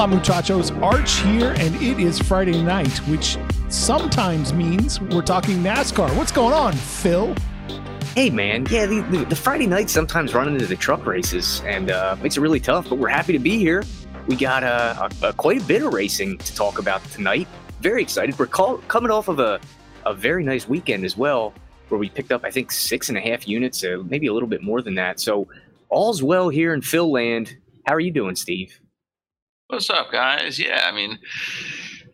Hola, muchachos. Arch here, and it is Friday night, which sometimes means we're talking NASCAR. What's going on, Phil? Hey, man. Yeah, the, the, Friday nights sometimes run into the truck races, and uh, makes it really tough. But we're happy to be here. We got uh, a, a, quite a bit of racing to talk about tonight. Very excited. We're call, coming off of a, a very nice weekend as well, where we picked up, I think, six and a half units, uh, maybe a little bit more than that. So all's well here in Phil land. How are you doing, Steve? What's up, guys? Yeah, I mean,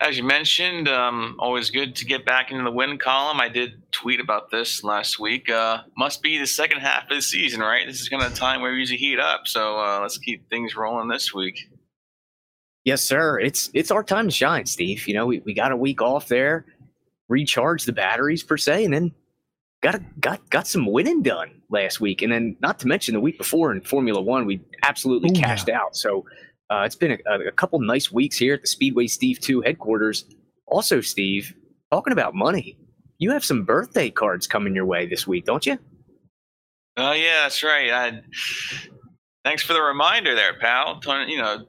as you mentioned, um, always good to get back into the win column. I did tweet about this last week. Uh, must be the second half of the season, right? This is kind of the time where we usually heat up. So uh, let's keep things rolling this week. Yes, sir. It's it's our time to shine, Steve. You know, we, we got a week off there, recharge the batteries per se, and then got a, got got some winning done last week. And then not to mention the week before in Formula One, we absolutely Ooh, cashed yeah. out. So uh, it's been a, a, couple nice weeks here at the Speedway Steve 2 headquarters. Also, Steve, talking about money, you have some birthday cards coming your way this week, don't you? Oh, yeah, that's right. I, thanks for the reminder there, pal. Turn, you know,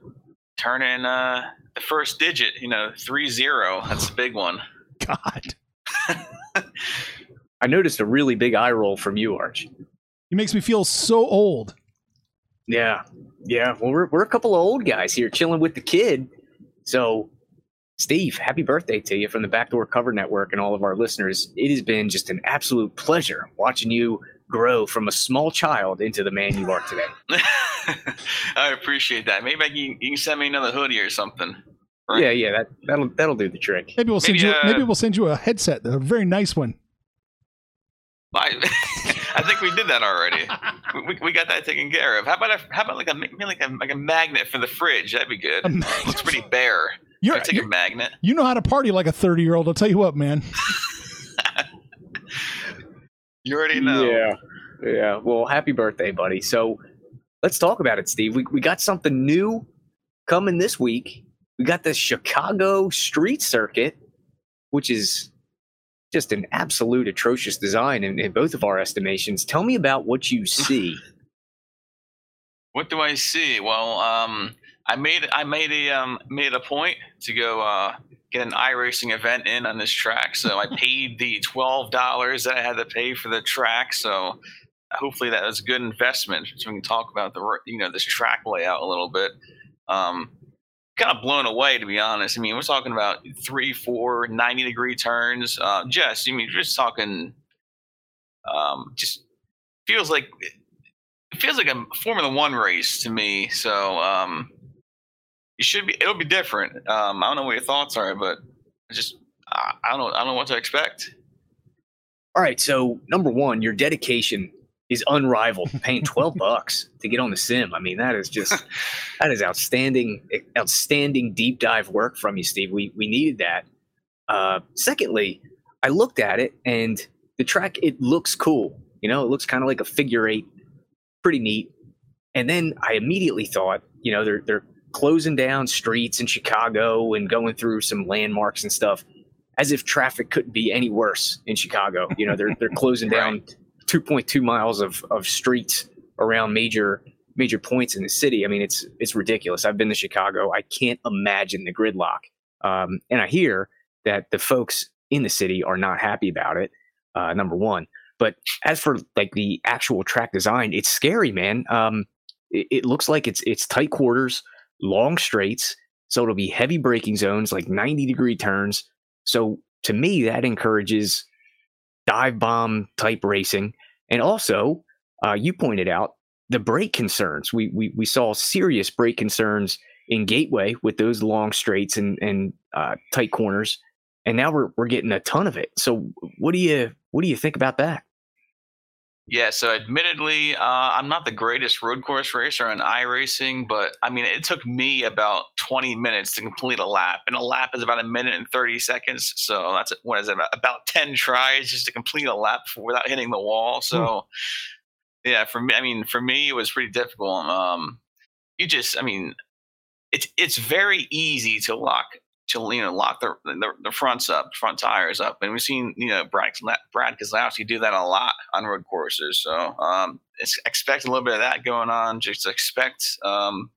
turn in uh, the first digit, you know, 3 0. That's a big one. God. I noticed a really big eye roll from you, Arch. He makes me feel so old. Yeah, yeah. Well, we're we're a couple of old guys here chilling with the kid. So, Steve, happy birthday to you from the Backdoor Cover Network and all of our listeners. It has been just an absolute pleasure watching you grow from a small child into the man you are today. I appreciate that. Maybe I can, you can send me another hoodie or something. Right? Yeah, yeah. That that'll that'll do the trick. Maybe we'll send maybe, you. Uh, maybe we'll send you a headset, a very nice one. I, I think we did that already. we, we got that taken care of. How about a, how about like a like a like a magnet for the fridge? That'd be good. It looks pretty bare. You're, take you're, a magnet. You know how to party like a thirty year old. I'll tell you what, man. you already know. Yeah, yeah. Well, happy birthday, buddy. So let's talk about it, Steve. We we got something new coming this week. We got the Chicago Street Circuit, which is just an absolute atrocious design in, in both of our estimations. Tell me about what you see. what do I see? Well, um, I made I made a um, made a point to go uh, get an iRacing event in on this track. So I paid the twelve dollars that I had to pay for the track. So hopefully that was a good investment. So we can talk about the you know this track layout a little bit. Um, kind of blown away to be honest. I mean, we're talking about three, four, 90 degree turns. Uh, just, I mean, just talking, um, just feels like it feels like a Formula One race to me. So, um, it should be, it'll be different. Um, I don't know what your thoughts are, but just, I, I don't I don't know what to expect. All right. So, number one, your dedication is unrivaled. Paying twelve bucks to get on the sim, I mean, that is just that is outstanding, outstanding deep dive work from you, Steve. We we needed that. Uh, secondly, I looked at it and the track it looks cool. You know, it looks kind of like a figure eight, pretty neat. And then I immediately thought, you know, they're they're closing down streets in Chicago and going through some landmarks and stuff, as if traffic couldn't be any worse in Chicago. You know, they're they're closing right. down 2.2 miles of, of streets around major major points in the city. I mean, it's it's ridiculous. I've been to Chicago. I can't imagine the gridlock. Um, and I hear that the folks in the city are not happy about it. Uh, number one, but as for like the actual track design, it's scary, man. Um, it, it looks like it's it's tight quarters, long straights, so it'll be heavy braking zones, like 90 degree turns. So to me, that encourages dive bomb type racing. And also, uh, you pointed out the brake concerns. We, we, we saw serious brake concerns in Gateway with those long straights and, and uh, tight corners. And now we're, we're getting a ton of it. So what do you what do you think about that? Yeah, so admittedly, uh, I'm not the greatest road course racer in iRacing, but I mean, it took me about 20 minutes to complete a lap, and a lap is about a minute and 30 seconds. So that's what is it? About 10 tries just to complete a lap without hitting the wall. So, mm. yeah, for me, I mean, for me, it was pretty difficult. Um, you just, I mean, it's it's very easy to lock to you know lock the, the, the fronts up, front tires up, and we've seen you know Brad Brad Keselowski do that a lot on road courses. So um, expect a little bit of that going on. Just expect um,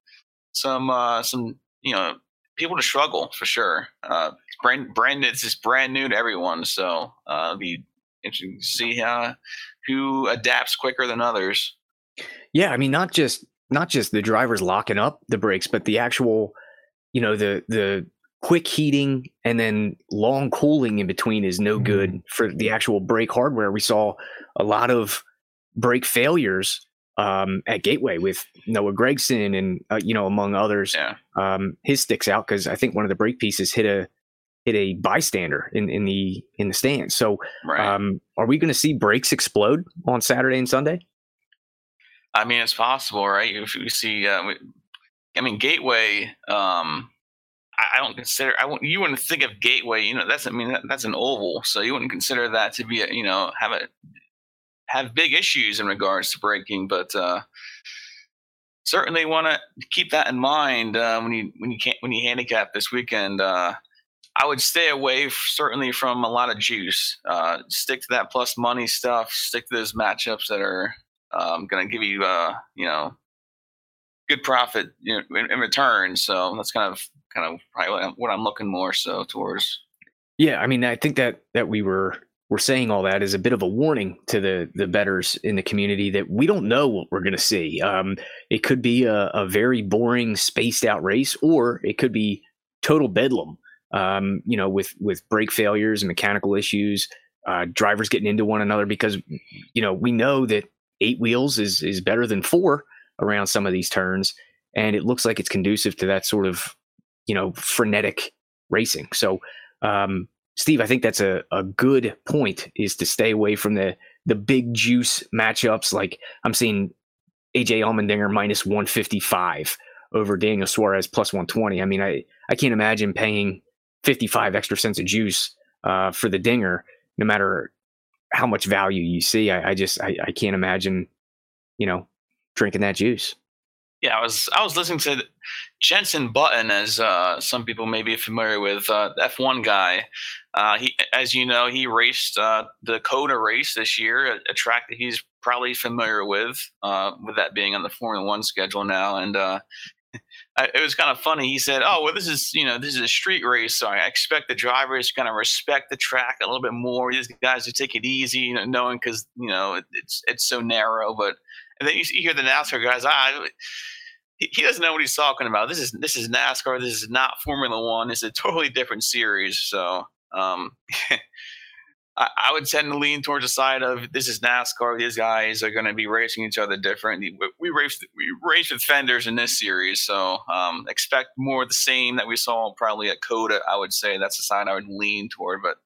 some uh, some you know people to struggle for sure. Uh, brand brand it's just brand new to everyone, so uh, it'll be interesting to see how who adapts quicker than others. Yeah, I mean, not just not just the drivers locking up the brakes, but the actual, you know, the the quick heating and then long cooling in between is no good mm-hmm. for the actual brake hardware. We saw a lot of brake failures um, at Gateway with Noah Gragson and uh, you know among others. Yeah. Um, his sticks out because I think one of the brake pieces hit a hit a bystander in, in the in the stand. So, right. um, are we going to see brakes explode on Saturday and Sunday? I mean, it's possible, right? If we see, uh, I mean, Gateway. Um, I, don't consider. I. You wouldn't think of Gateway. You know, that's. I mean, that, that's an oval, so you wouldn't consider that to be a. You know, have a have big issues in regards to breaking but uh, certainly want to keep that in mind uh, when you when you can't when you handicap this weekend. Uh, I would stay away certainly from a lot of juice. Uh, stick to that plus money stuff. Stick to those matchups that are um, going to give you, uh, you know, good profit you know, in, in, return. So that's kind of kind of probably what I'm, looking more so towards. Yeah, I mean, I think that that we were we're saying all that is a bit of a warning to the the betters in the community that we don't know what we're going to see. Um, it could be a, a, very boring, spaced out race, or it could be total bedlam. Um, you know, with with brake failures and mechanical issues, uh, drivers getting into one another because you know we know that eight wheels is is better than four around some of these turns, and it looks like it's conducive to that sort of you know frenetic racing. So um, Steve, I think that's a, a good point is to stay away from the the big juice matchups. Like I'm seeing AJ Allmendinger minus 155 over Daniel Suarez plus 120. I mean, I, I can't imagine paying 55 extra cents of juice uh, for the dinger, no matter how much value you see. I, I just I, I can't imagine, you know, drinking that juice. Yeah, I was I was listening to Jenson Button, as uh, some people may be familiar with, uh, F1 guy. Uh, he, as you know, he raced uh, the COTA race this year, a, a, track that he's probably familiar with, uh, with that being on the Formula One schedule now. And uh, it was kind of funny. He said, "Oh, well, this is you know this is a street race, so I expect the drivers to kind of respect the track a little bit more. These guys to take it easy, you know, knowing because you know it, it's it's so narrow, but." And then you, hear the NASCAR guys, ah, he doesn't know what he's talking about. This is this is NASCAR. This is not Formula One. It's a totally different series. So um, I, I, would tend to lean towards the side of this is NASCAR. These guys are going to be racing each other different. We, we race we race with fenders in this series, so um, expect more of the same that we saw probably at COTA. I would say that's the side I would lean toward, but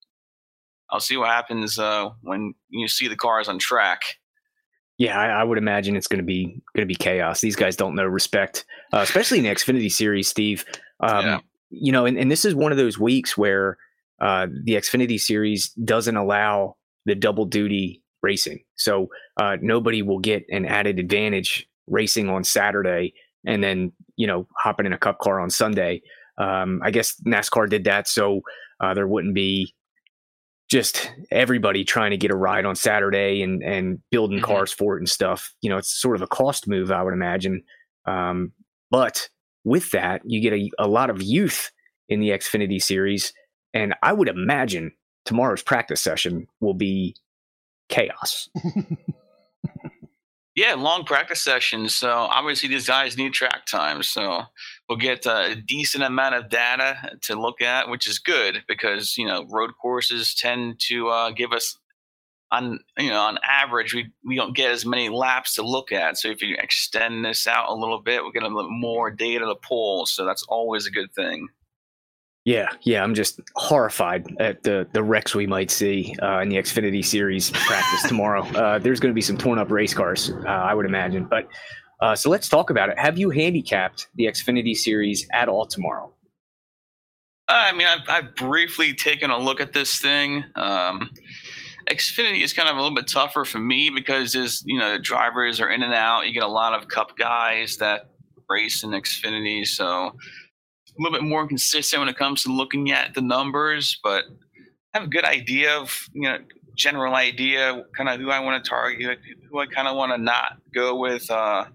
I'll see what happens uh, when you see the cars on track. Yeah, I, I, would imagine it's going to be going to be chaos. These guys don't know respect, uh, especially in the Xfinity series, Steve. Um, yeah. You know, and, and this is one of those weeks where uh, the Xfinity series doesn't allow the double duty racing, so uh, nobody will get an added advantage racing on Saturday and then you know hopping in a Cup car on Sunday. Um, I guess NASCAR did that so uh, there wouldn't be just everybody trying to get a ride on Saturday and and building mm-hmm. cars for it and stuff. You know, it's sort of a cost move, I would imagine. Um, but with that, you get a, a lot of youth in the Xfinity series, and I would imagine tomorrow's practice session will be chaos. Yeah, long practice sessions. So obviously these guys need track time. So we'll get a decent amount of data to look at, which is good because you know road courses tend to uh, give us on you know on average we, we don't get as many laps to look at. So if you extend this out a little bit, we get a little more data to pull. So that's always a good thing. Yeah, yeah, I'm just horrified at the the wrecks we might see uh, in the Xfinity Series practice tomorrow. Uh, there's going to be some torn up race cars, uh, I would imagine. But uh, so let's talk about it. Have you handicapped the Xfinity Series at all tomorrow? I mean, I've, I've briefly taken a look at this thing. Um, Xfinity is kind of a little bit tougher for me because as you know the drivers are in and out. You get a lot of Cup guys that race in Xfinity, so a little bit more consistent when it comes to looking at the numbers, but I have a good idea of you know general idea kind of who I want to target, who I kind of want to not go with. Uh,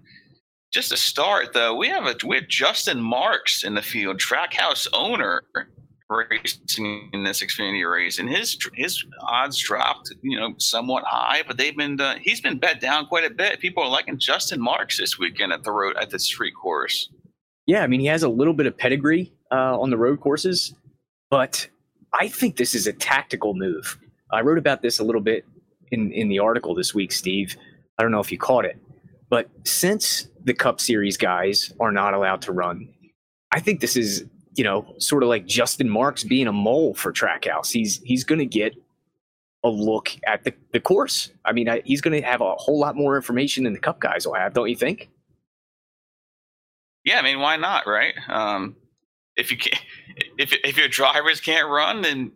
just to start though, we have a we have Justin Marks in the field, Trackhouse owner, racing in this Xfinity race, and his his odds dropped, you know, somewhat high, but they've been uh, he's been bet down quite a bit. People are liking Justin Marks this weekend at the road at the street course. Yeah, I mean he has a little bit of pedigree uh, on the road courses, but I think this is a tactical move. I wrote about this a little bit in in the article this week, Steve. I don't know if you caught it, but since the Cup Series guys are not allowed to run, I think this is you know, sort of like Justin Marks being a mole for Trackhouse. He's he's going to get a look at the, the course. I mean, I, he's going to have a whole lot more information than the Cup guys will have, don't you think? Yeah, I mean, why not, right? Um, if you can, if if your drivers can't run, then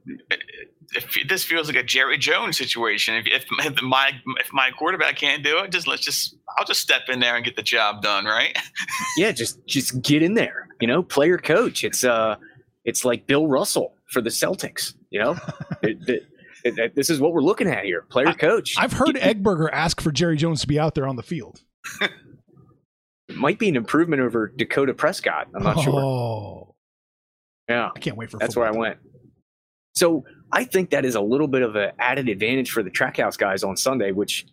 if this feels like a Jerry Jones situation. If, if, if my if my quarterback can't do it, just let's just I'll just step in there and get the job done, right? yeah, just just get in there. You know, player coach. It's uh, it's like Bill Russell for the Celtics. You know, it, it, it, this is what we're looking at here. Player coach. I've heard Eggberger ask for Jerry Jones to be out there on the field. It might be an improvement over Dakota Prescott. I'm not sure. oh. sure. Yeah, I can't wait for. That's where I went. So I think that is a little bit of an added advantage for the Trackhouse guys on Sunday, which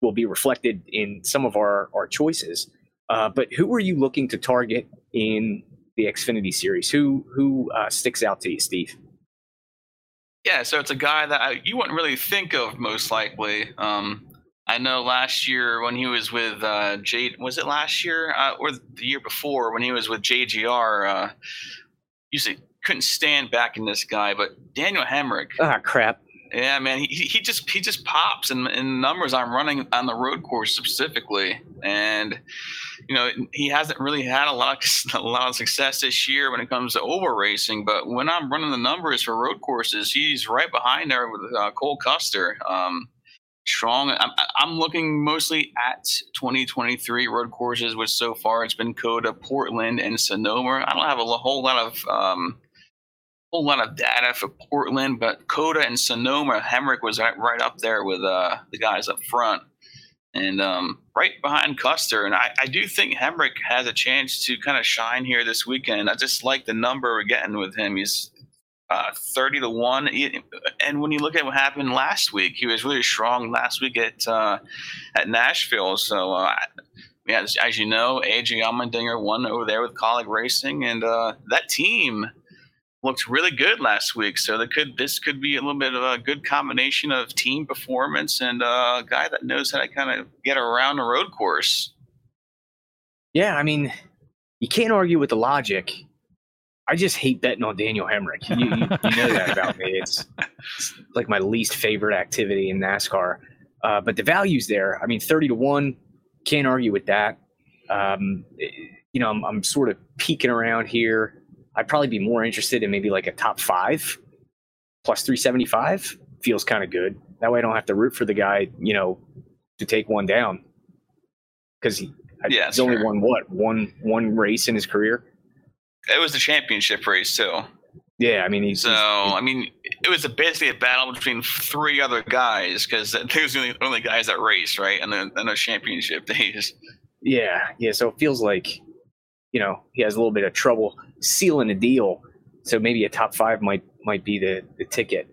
will be reflected in some of our our choices. Uh, but who are you looking to target in the Xfinity series? Who who uh, sticks out to you, Steve? Yeah, so it's a guy that I, you wouldn't really think of most likely. Um, I know last year when he was with uh, J, was it last year uh, or the year before when he was with JGR? Uh, you see, couldn't stand backing this guy, but Daniel Hemric. Ah, crap. Yeah, man, he, he just he just pops in, in numbers I'm running on the road course specifically, and you know he hasn't really had a lot of, a lot of success this year when it comes to oval racing. But when I'm running the numbers for road courses, he's right behind there with uh, Cole Custer. Um, strong. I'm, I'm looking mostly at 2023 road courses, which so far it's been COTA, Portland, and Sonoma. I don't have a whole lot of um, whole lot of data for Portland, but COTA and Sonoma, Hemric was right up there with uh, the guys up front. And um, right behind Custer. And I, I do think Hemric has a chance to kind of shine here this weekend. I just like the number we're getting with him. He's uh, 30 to 1. And when you look at what happened last week, he was really strong last week at uh, at Nashville. So, uh, yeah, as, as, you know, AJ Allmendinger won over there with Kaulig Racing. And uh, that team – looked really good last week. So could this could be a little bit of a good combination of team performance and a guy that knows how to kind of get around the road course. Yeah, I mean, you can't argue with the logic. I just hate betting on Daniel Hemric. You, you, you know that about me. It's, it's, like my least favorite activity in NASCAR. Uh, but the value's there. I mean, thirty to one, can't argue with that. Um, you know, I'm, I'm sort of peeking around here I'd probably be more interested in maybe like a top five plus 375 feels kind of good. That way I don't have to root for the guy, you know, to take one down because he, yeah, he's only won what one one race in his career. It was the championship race too. Yeah, I mean he's so. He's, he's, I mean, it was a, basically a battle between three other guys because those are the only guys that race, right? And then the championship days. Yeah, yeah. So it feels like you know he has a little bit of trouble sealing a deal. So maybe a top five might might be the, the ticket.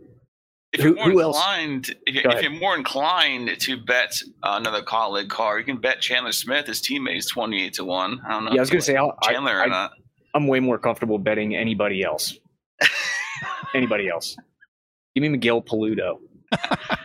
If you're, who, who inclined, if, you're, if you're more inclined to bet uh, another Kaulig car, you can bet Chandler Smith. His teammate is twenty eight to one. I don't know. Yeah, I was going to say I'll, Chandler I, or not. I'm way more comfortable betting anybody else. anybody else. Give me Miguel Paludo.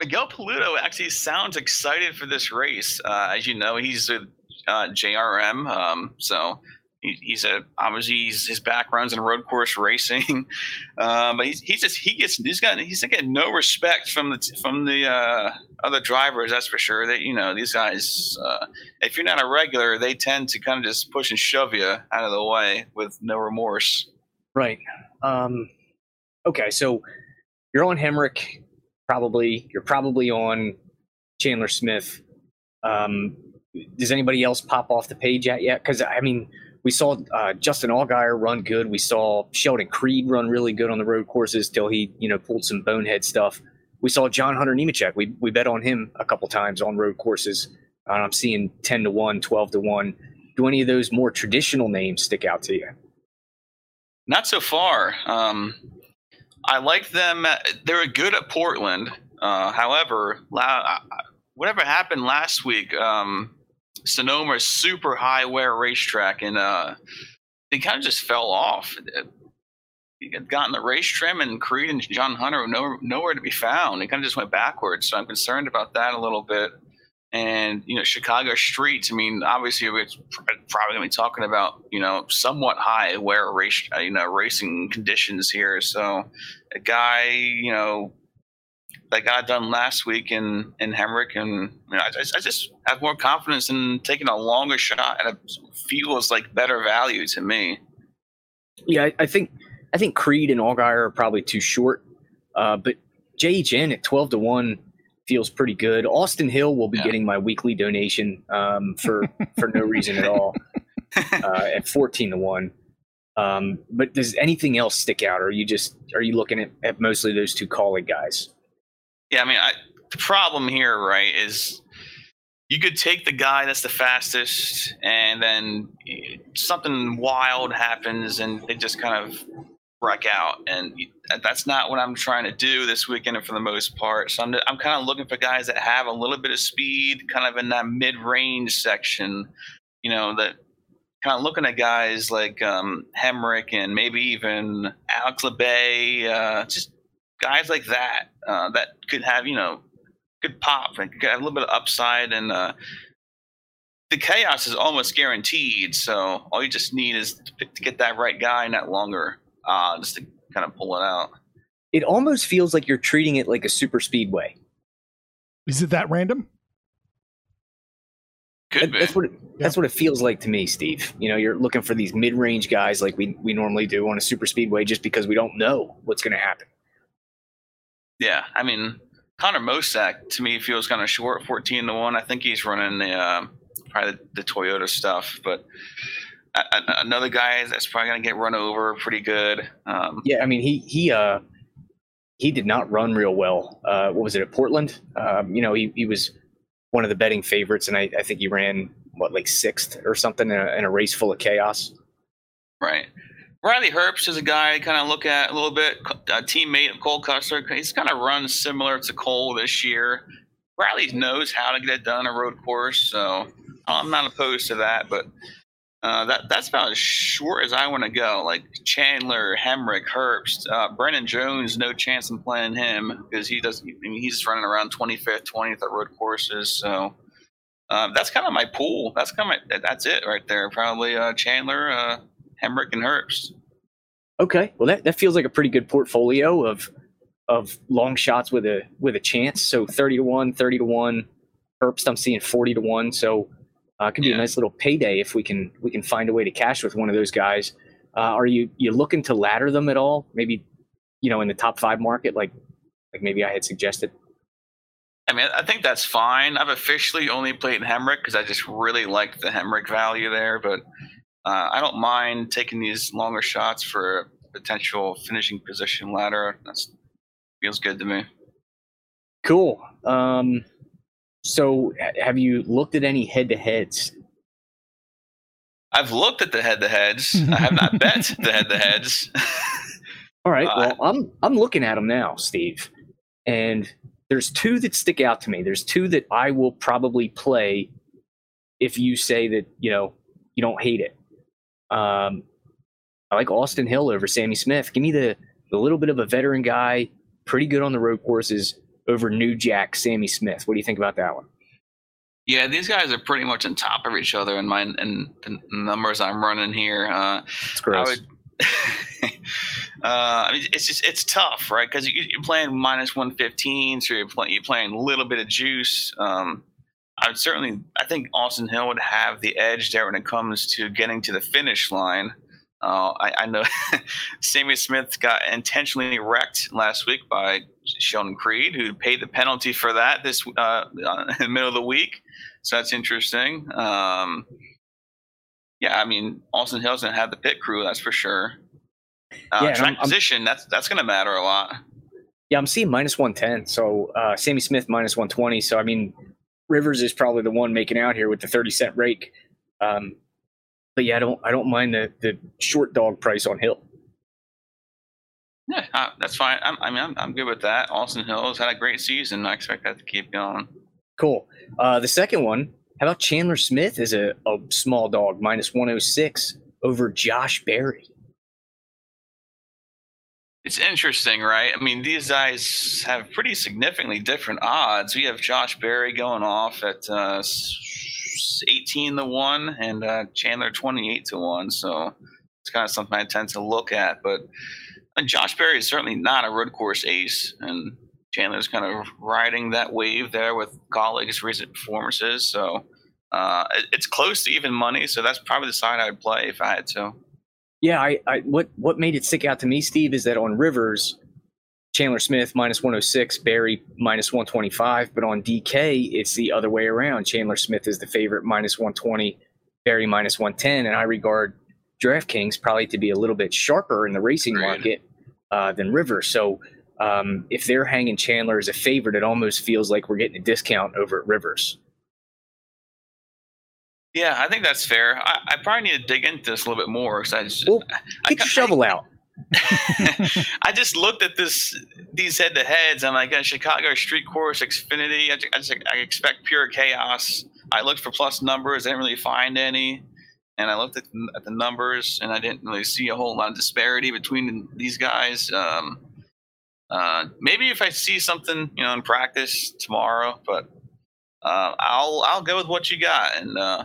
Miguel Paludo actually sounds excited for this race. Uh, as you know, he's a uh, JRM, um, so he's a obviously he's, his background's in road course racing, uh, but he's, he's just he gets he's got he's getting no respect from the from the uh, other drivers. That's for sure. That you know these guys, uh, if you're not a regular, they tend to kind of just push and shove you out of the way with no remorse. Right. Um, okay, so you're on Hemric, probably. You're probably on Chandler Smith. Um, does anybody else pop off the page yet? Yet? Because I mean we saw uh, Justin Allgaier run good. We saw Sheldon Creed run really good on the road courses till he, you know, pulled some bonehead stuff. We saw John Hunter Nemechek. We we bet on him a couple times on road courses. Uh, I'm seeing 10 to 1, 12 to 1. Do any of those more traditional names stick out to you? Not so far. Um, I like them. They're good at Portland. Uh, however, la- whatever happened last week, um, Sonoma is super high wear racetrack, and uh, they kind of just fell off. He had gotten the race trim, and Creed and John Hunter were nowhere, nowhere to be found. They kind of just went backwards. So I'm concerned about that a little bit. And you know, Chicago streets. I mean, obviously, we're probably going to be talking about you know somewhat high wear race, you know, racing conditions here. So a guy, you know, that got done last week in in Hemric, and you know, I, I, just have more confidence in taking a longer shot, and it feels like better value to me. Yeah, I, I think I think Creed and Allgaier are probably too short, uh, but JHN at twelve to one feels pretty good. Austin Hill will be yeah. getting my weekly donation um, for for no reason at all uh, at fourteen to one. Um, but does anything else stick out, or are you just are you looking at, at mostly those two Kaulig guys? Yeah, I mean, I, the problem here, right, is you could take the guy that's the fastest, and then something wild happens, and they just kind of wreck out. And that's not what I'm trying to do this weekend for the most part. So I'm, I'm kind of looking for guys that have a little bit of speed, kind of in that mid range section, you know, that kind of looking at guys like um, Hemric and maybe even Alex Labbe, uh, just guys like that uh, that could have, you know, could pop and could have a little bit of upside and uh, the chaos is almost guaranteed. So all you just need is to, to get that right guy not longer uh, just to kind of pull it out. It almost feels like you're treating it like a super speedway. Is it that random? Could that, that's what it, yeah. that's what it feels like to me, Steve. You know, you're looking for these mid-range guys like we we normally do on a super speedway, just because we don't know what's going to happen. Yeah, I mean, Connor Mosack to me feels kind of short, fourteen to one. I think he's running the uh, probably the, the Toyota stuff, but another guy that's probably going to get run over pretty good. Um, yeah, I mean he he uh he did not run real well. Uh, what was it at Portland? Um, you know, he he was one of the betting favorites, and I, I think he ran what like sixth or something in a, in a race full of chaos. Right. Riley Herbst is a guy to kind of look at a little bit. A teammate of Cole Custer. He's kind of run similar to Cole this year. Riley knows how to get it done a road course, so I'm not opposed to that. But uh, that that's about as short as I want to go. Like Chandler, Hemric, Herbst, uh, Brandon Jones, no chance in playing him because he doesn't. I mean, he's running around 25th, 20th at road courses. So um, that's kind of my pool. That's kind of that's it right there. Probably uh, Chandler, uh, Hemric, and Herbst. Okay, well that, that feels like a pretty good portfolio of of long shots with a with a chance. So 30 to one, 30 to one. Herbst, I'm seeing 40 to one. So uh, it could be yeah. a nice little payday if we can we can find a way to cash with one of those guys. Uh, are you you looking to ladder them at all? Maybe you know in the top five market, like like maybe I had suggested. I mean, I think that's fine. I've officially only played Hemric because I just really like the Hemric value there, but uh, I don't mind taking these longer shots for potential finishing position ladder. That feels good to me. Cool. Um, so, have you looked at any head to heads? I've looked at the head to heads. I have not bet the head to heads. All right. Uh, well, I'm I'm looking at them now, Steve, and there's two that stick out to me. There's two that I will probably play if you say that you know you don't hate it. Um, I like Austin Hill over Sammy Smith. Give me the the little bit of a veteran guy, pretty good on the road courses over New Jack Sammy Smith. What do you think about that one? Yeah, these guys are pretty much on top of each other in my in the numbers I'm running here. Uh, it's gross. I would, uh, I mean, it's just it's tough, right? Because you, are playing minus one fifteen, so you're playing you're playing a little bit of juice. Um, I would certainly, I think Austin Hill would have the edge there when it comes to getting to the finish line. Uh, I, I, know Sammy Smith got intentionally wrecked last week by Sheldon Creed, who paid the penalty for that this uh, in the middle of the week. So that's interesting. Um, yeah, I mean, Austin Hill's gonna have the pit crew, that's for sure. Uh, yeah, track I'm, position, I'm, that's that's gonna matter a lot. Yeah, I'm seeing minus one ten. So uh, Sammy Smith minus one twenty. So I mean, Rivers is probably the one making out here with the 30 cent rake. Um, but yeah, I don't I don't mind the the short dog price on Hill. Yeah, uh, that's fine. I'm, I mean, I'm, I'm good with that. Austin Hills had a great season. I expect that to keep going. Cool. Uh, the second one, how about Chandler Smith is a, a small dog, minus 106 over Josh Berry? It's interesting, right? I mean, these guys have pretty significantly different odds. We have Josh Berry going off at uh, 18 to 1 and uh, Chandler 28 to 1. So it's kind of something I tend to look at. But and Josh Berry is certainly not a road course ace. And Chandler's kind of riding that wave there with Kaulig's recent performances. So uh, it, it's close to even money. So that's probably the side I'd play if I had to. Yeah, I, I what what made it stick out to me, Steve, is that on Rivers, Chandler Smith minus 106, Berry minus 125, but on DK it's the other way around. Chandler Smith is the favorite minus 120, Berry minus 110, and I regard DraftKings probably to be a little bit sharper in the racing Agreed. market uh, than Rivers. So um, if they're hanging Chandler as a favorite, it almost feels like we're getting a discount over at Rivers. Yeah, I think that's fair. I, I probably need to dig into this a little bit more because I just Well, I, Get your I- shovel out. I just looked at this these head to heads. I'm like, Chicago Street Course, Xfinity. I, I just I expect pure chaos. I looked for plus numbers. I didn't really find any, and I looked at, the- at the numbers, and I didn't really see a whole lot of disparity between these guys. Um, uh, maybe if I see something, you know, in practice tomorrow, but uh, I'll I'll go with what you got, and uh,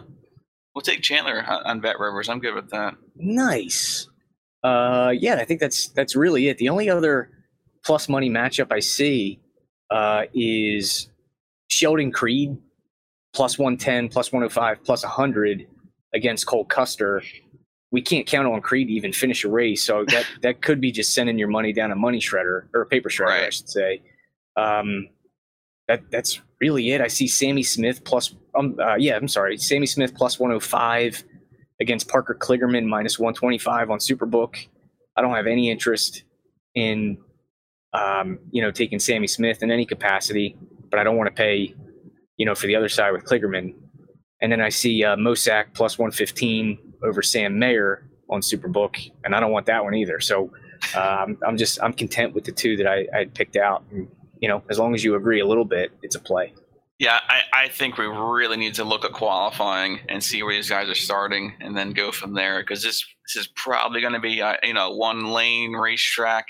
we'll take Chandler on, Bet Rivers. I'm good with that. Nice. Uh, yeah, I think that's that's really it. The only other plus money matchup I see uh, is Sheldon Creed plus one ten, plus one hundred five, plus hundred against Cole Custer. We can't count on Creed to even finish a race, so that that could be just sending your money down a money shredder or a paper shredder, I should say. Um, that that's really it. I see Sammy Smith plus um uh, yeah, I'm sorry, Sammy Smith plus 105 against Parker Kligerman minus 125 on Superbook. I don't have any interest in um, you know taking Sammy Smith in any capacity, but I don't want to pay you know for the other side with Kligerman. And then I see uh, Mosack plus 115 over Sam Mayer on Superbook, and I don't want that one either. So um, I'm just I'm content with the two that I, I picked out. And, you know, as long as you agree a little bit, it's a play. Yeah, I, I think we really need to look at qualifying and see where these guys are starting, and then go from there. Because this this is probably going to be a, you know one lane racetrack,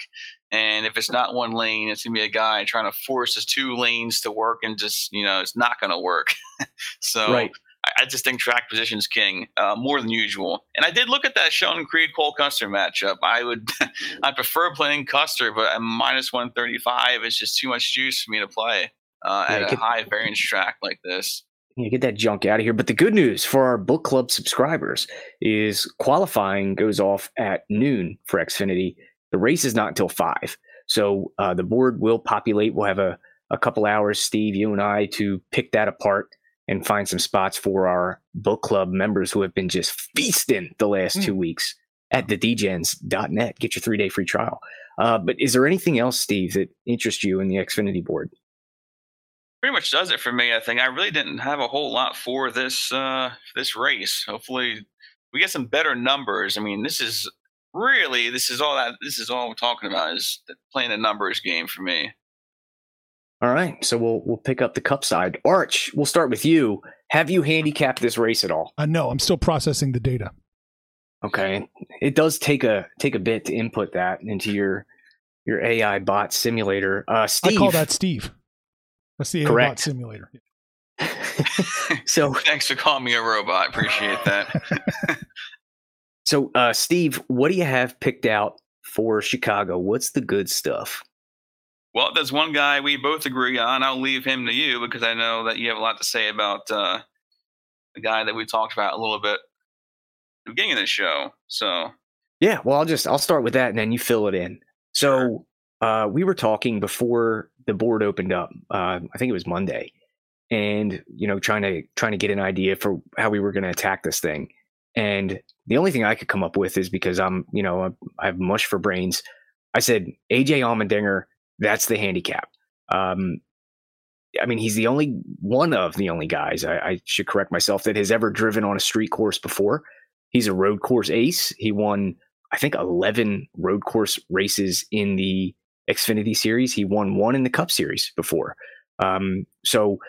and if it's not one lane, it's going to be a guy trying to force his two lanes to work, and just you know it's not going to work. so Right. I, I just think track position's king uh, more than usual. And I did look at that Sheldon Creed Cole Custer matchup. I would I prefer playing Custer, but at minus one thirty five is just too much juice for me to play uh, Yeah, at a high variance track like this. you get that junk out of here. But the good news for our book club subscribers is qualifying goes off at noon for Xfinity. The race is not until five. So uh, the board will populate. We'll have a, a couple hours, Steve, you and I, to pick that apart and find some spots for our book club members who have been just feasting the last Mm. two weeks at thedegens.net. Get your three day free trial. Uh, but is there anything else, Steve, that interests you in the Xfinity board? pretty much does it for me. I think I really didn't have a whole lot for this uh, this race. Hopefully, we get some better numbers. I mean, this is really this is all that this is all we're talking about is playing a numbers game for me. All right, so we'll we'll pick up the cup side. Arch, we'll start with you. Have you handicapped this race at all? Uh, no, I'm still processing the data. Okay, it does take a take a bit to input that into your your AI bot simulator. Uh, Steve, I call that Steve. That's the Correct. Correct. simulator. so Thanks for calling me a robot. I appreciate that. so uh, Steve, what do you have picked out for Chicago? What's the good stuff? Well, there's one guy we both agree on. I'll leave him to you because I know that you have a lot to say about uh, the guy that we talked about a little bit at the beginning of the show. So Yeah, well, I'll just I'll start with that, and then you fill it in. So uh, we were talking before the board opened up. Uh, I think it was Monday, and you know, trying to trying to get an idea for how we were going to attack this thing. And the only thing I could come up with is because I'm, you know, I have mush for brains. I said AJ Allmendinger. That's the handicap. Um, I mean, he's the only one of the only guys, I, I, should correct myself, that has ever driven on a street course before. He's a road course ace. He won, I think, 11 road course races in the Xfinity series. He won one in the Cup series before. Um, so,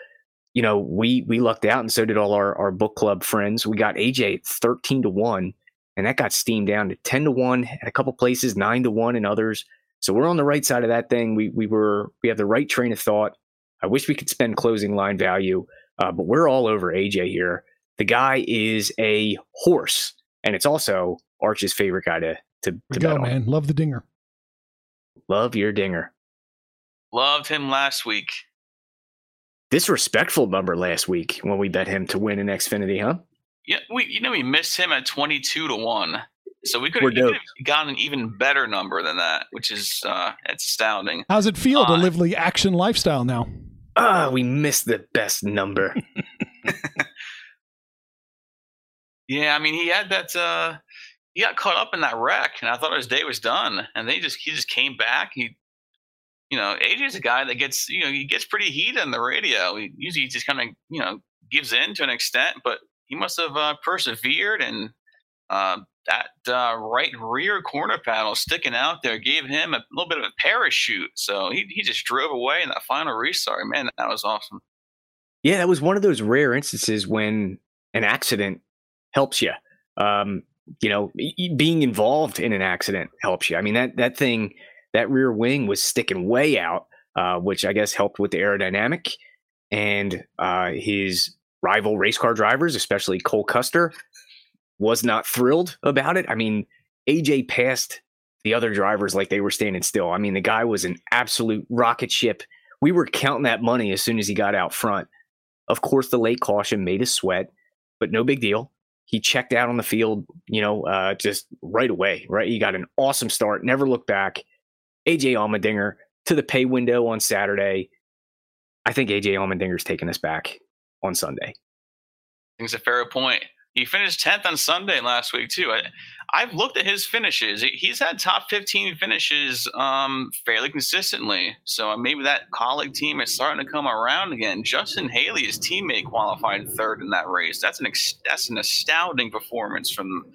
you know, we we lucked out, and so did all our, our book club friends. We got AJ 13 to 1, and that got steamed down to 10 to 1 at a couple places, 9 to 1 in others. So we're on the right side of that thing. We we were we have the right train of thought. I wish we could spend closing line value, uh, but we're all over AJ here. The guy is a horse, and it's also Arch's favorite guy to to, to go, man. Love the dinger. Love your dinger. Loved him last week. Disrespectful number last week when we bet him to win in Xfinity, huh? Yeah, we you know we missed him at twenty two to one. So we could have gotten an even better number than that, which is uh, it's astounding. How's it feel uh, to live the action lifestyle now? Ah, we missed the best number. yeah, I mean, he had that. Uh, he got caught up in that wreck, and I thought his day was done. And they just he just came back. He, you know, AJ's a guy that gets you know he gets pretty heated on the radio. He usually just kind of you know gives in to an extent, but he must have uh, persevered and uh, that uh, right rear corner panel sticking out there gave him a little bit of a parachute. So he, he just drove away in that final restart. Man, that was awesome. Yeah, that was one of those rare instances when an accident helps you. Um, you know, being involved in an accident helps you. I mean, that that thing, that rear wing was sticking way out, uh, which I guess helped with the aerodynamic. And uh, his rival race car drivers, especially Cole Custer, was not thrilled about it. I mean, AJ passed the other drivers like they were standing still. I mean, the guy was an absolute rocket ship. We were counting that money as soon as he got out front. Of course, the late caution made us sweat, but no big deal. He checked out on the field, you know, uh, just right away, right? He got an awesome start, never looked back. AJ Allmendinger to the pay window on Saturday. I think AJ Allmendinger's taking us back on Sunday. I think it's a fair point. He finished 10th on Sunday last week, too. I, have looked at his finishes. He's had top 15 finishes um, fairly consistently. So maybe that Kaulig team is starting to come around again. Justin Haley, his teammate, qualified third in that race. That's an that's an astounding performance from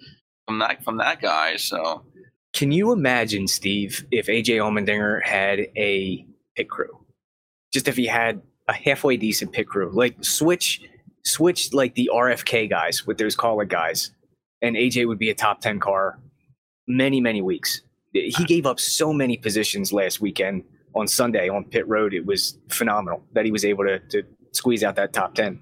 from that from that guy. So, can you imagine, Steve, if AJ Allmendinger had a pit crew? Just if he had a halfway decent pit crew, like switch switch like the RFK guys with those Kaulig guys, and AJ would be a top 10 car many, many weeks. He gave up so many positions last weekend on Sunday on pit road. It was phenomenal that he was able to, to squeeze out that top 10.